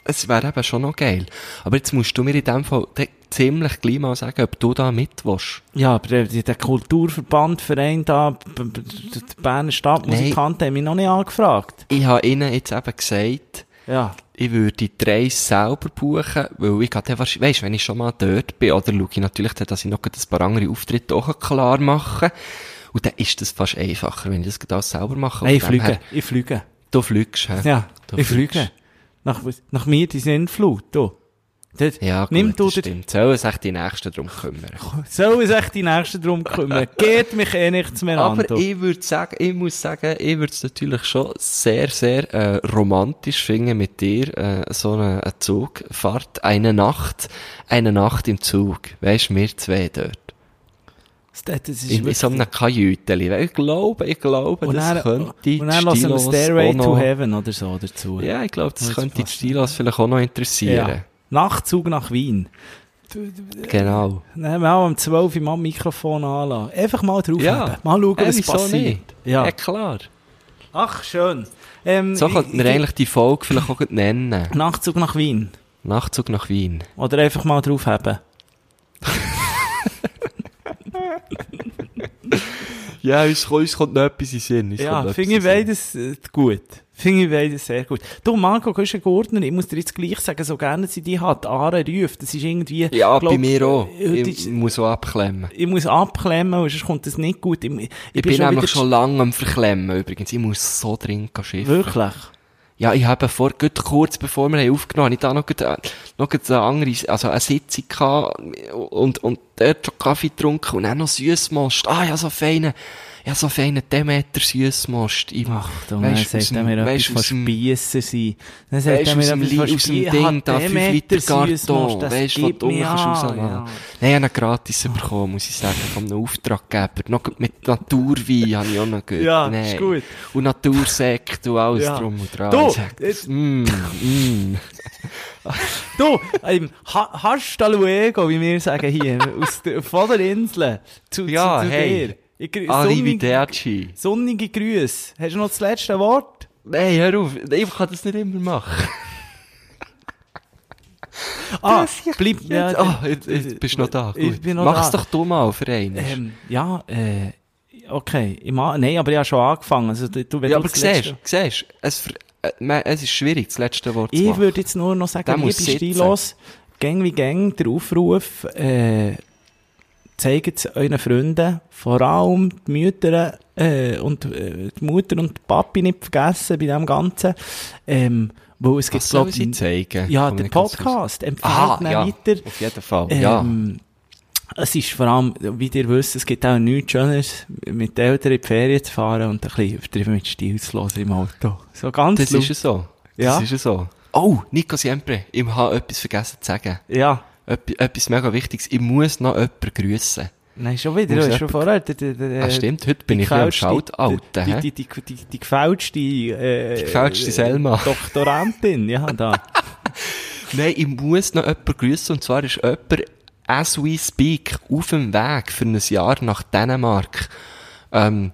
es wäre eben schon noch geil. Aber jetzt musst du mir in dem Fall ziemlich gleich mal sagen, ob du da mit willst. Ja, aber der, der Kulturverband, Verein da, die Berner Stadtmusikanten haben mich noch nicht angefragt. Ich habe ihnen jetzt eben gesagt, Ja. ich würde die Reise selber buchen, weil ich gerade weisst, wenn ich schon mal dort bin, oder schaue ich natürlich, dann, dass ich noch ein paar andere Auftritte auch klar mache. Und dann ist das fast einfacher, wenn ich das alles selber mache. Nein, ich fliege. her, Ich fliege. Du fliegst, hä? Ja, Du ich fliegst. fliege. Nach, nach mir die Sintflut, du. Dort, Ja, gut, nimm du das stimmt. Sollen sich die Nächsten drum kümmern. soll sich die Nächsten drum kümmern. *laughs* Geht mich eh nichts mehr an, Aber du. ich würde sagen, ich muss sagen, ich würde es natürlich schon sehr, sehr äh, romantisch finden mit dir, äh, so eine, eine Zugfahrt, eine Nacht, eine Nacht im Zug. Weisst, wir zwei dort. Das, das ist In, in so einem Kajüteli. Weil Ich glaube, ich glaube, und das dann, könnte und dann lassen wir Stairway to Heaven oder so dazu. Ja, ich glaube, das Das könnte die. Stilos vielleicht auch noch interessieren. Ja. Nachtzug nach Wien. Genau. Nehmen wir auch um 12 Uhr mal Mikrofon anlassen. Einfach mal drauf Ja. Mal schauen, Äh, was passiert. nicht? Ja. ja, klar. Ach, schön. Ähm, So könnten wir ich- eigentlich die Folge vielleicht auch nennen. Nachtzug nach Wien. Nachtzug nach Wien. Oder einfach mal drauf haben. Ja, uns, uns kommt noch etwas in Sinn. Uns Ja, finde ich beides äh, gut. Finde ich beides sehr gut. Du, Marco, du bist ein Gurtner. Ich muss dir jetzt gleich sagen, so gerne sie die hat. Aare Rüff, das ist irgendwie... Ja, glaub, bei mir auch. äh, Ich muss auch abklemmen. ich muss abklemmen, sonst kommt das nicht gut. Ich, ich, Ich bin schon nämlich schon lange am Verklemmen übrigens. Ich muss so dringend schiffen. Wirklich? Ja, ich habe vor, gut kurz bevor wir aufgenommen haben, ich da noch, äh, noch eine andere, also eine Sitzung gehabt und, und dort schon Kaffee getrunken und dann noch Süßmost. Ah, ja, so feine, ja, so feine Demeter Süßmost. Ich- Ach, du, dann aus sagt er dem- mir etwas weisst, von Spiessen sein. Dann sagt er mir etwas von aus dem. Ding da, Hat 5 Demeter Liter Karton, weisst, was du an, rauslassen. ja. Nein, ich habe einen gratis bekommen, muss ich sagen, einem Auftraggeber. Noch mit Naturwein habe ich auch noch gehört. Ja, Nein. ist gut. Und Natursekt und alles Ja. drum und dran. Du, Ich mm, mm. *laughs* Du, ähm, ha, hasta luego, wie wir sagen hier, aus der, von der Insel zu, Ja, zu, zu hey. dir. Ich, grü- sonnige, Arrivederci. sonnige Grüße. Hast du noch das letzte Wort? Nein, hör auf. Ich kann das nicht immer machen. Ah, bleib, ja, Jetzt, ah, jetzt, jetzt bist du noch da. Ich Gut. noch Mach's da. doch du mal für einen. Ähm, ja, äh, okay. Ich ma Nein, aber ich habe schon angefangen. Also, du, wenn ja, du aber siehst, siehst, es, äh, es ist schwierig, das letzte Wort zu Ich machen. würde jetzt nur noch sagen, liebe. Stilos, gang wie gang, der Aufruf, äh, zeigt es euren Freunden, vor allem die Mütter, äh, und, äh, die Mutter und die Papi nicht vergessen bei dem Ganzen, ähm, weil es gibt, Was soll glaub, sie zeigen? ja, der. Podcast empfiehlt Ah, ja, weiter. auf jeden Fall, ja. Ähm, es ist vor allem, wie ihr wisst, es gibt auch nichts Schöneres, mit den Eltern in die Ferien zu fahren und ein bisschen übertrieben mit Stil zu hören im Auto. So ganz Das laut. ist es so. Das Ja. ist es so. Oh, Nico Siempre, ich habe etwas vergessen zu sagen. Ja. Etwas, mega Wichtiges. Ich muss noch jemanden grüssen. Nein, schon wieder, hast schon vorher. Der, der, der, Ah, stimmt, heute bin ich bisschen am Shoutouten, Die, die, die, die, die, gefälschte, äh, Die gefälschte Selma. Doktorantin, ja, da. *laughs* Nein, ich muss noch jemanden grüssen, und zwar ist jemand, as we speak, auf dem Weg für ein Jahr nach Dänemark. Ähm,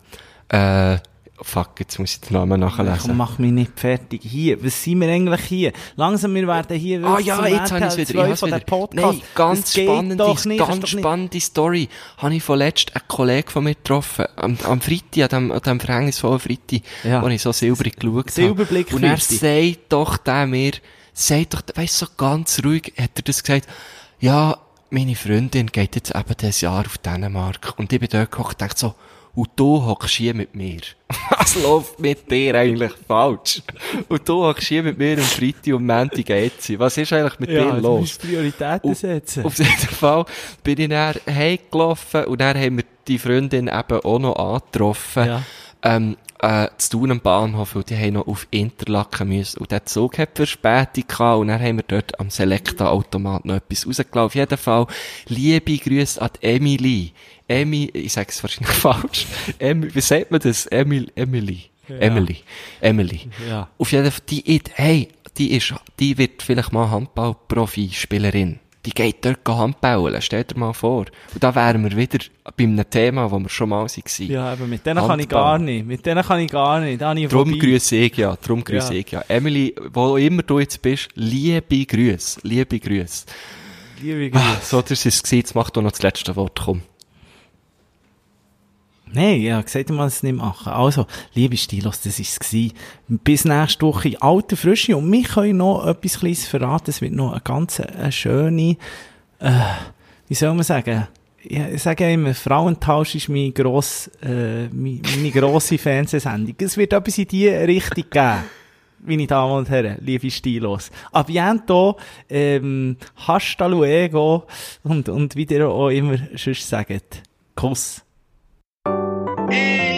äh, fuck, jetzt muss ich den Namen Komm, nachlesen. mach mich nicht fertig. Hier, was sind wir eigentlich hier? Langsam, wir werden hier Ah ja, jetzt habe ich es wieder. 2 Ich wieder. der Podcast. Nein, ganz spannende, ganz spannende Story. Habe ich vorletzt einen Kollegen von mir getroffen. Am, am Freitag, an dem, an dem verhängnisvollen Freitag, Ja. wo ich so silbrig geschaut Silberblick habe. Und er sagt doch der mir, sagt doch, weißt so ganz ruhig, hat er das gesagt, ja, meine Freundin geht jetzt eben dieses Jahr auf Dänemark. Und ich bin dort gekocht und dachte so, und du hockst hier mit mir. *laughs* Was läuft mit dir eigentlich falsch? Und du hockst hier mit mir am Freitag und Montag geht sie. Was ist eigentlich mit Ja, dir du los? musst Prioritäten setzen. Auf jeden Fall bin ich dann heimgelaufen und dann haben wir die Freundin eben auch noch angetroffen. Ja. Ähm, äh, zu tun am Bahnhof, und die haben noch auf Interlaken müssen. Und der Zug hat Verspätung gehabt, und dann haben wir dort am Selecta-Automat noch etwas rausgelassen. Auf jeden Fall, liebe Grüße an Emily. Emi, ich sage es wahrscheinlich *laughs* falsch. Emi, wie sagt man das? Emil, Emily. Emily. Emily. Ja. Auf jeden Fall, die, hey, die ist, die wird vielleicht mal Handball-Profi-Spielerin. Die geht dort Handballen, stell dir mal vor. Und da wären wir wieder bei einem Thema, wo wir schon mal waren. Ja, aber mit denen kann ich Handball. gar nicht. Mit denen kann ich gar nicht. Da ich Drum grüße ich ja, drum grüße Ja. ich ja. Emily, wo immer du jetzt bist, liebe Grüße, liebe Grüße. Liebe Grüße. Ah, so, das ist es gewesen, jetzt mach doch noch das letzte Wort, komm. Nein, ja, gesagt, mal es nicht machen. Also, liebe Stilos, das ist es. Bis nächste Woche in alter Frische. Und wir können noch etwas Kleines verraten. Es wird noch eine ganz äh, schöne, äh, wie soll man sagen? Ja, ich sage ja immer, Frauentausch ist meine, gross, äh, meine, meine grosse *laughs* Fernsehsendung. Es wird etwas in die Richtung geben. Meine Damen und Herren, liebe Stilos. A biento, ähm, hasta luego und, und wie ihr auch immer sonst sagt. Kuss. Hey,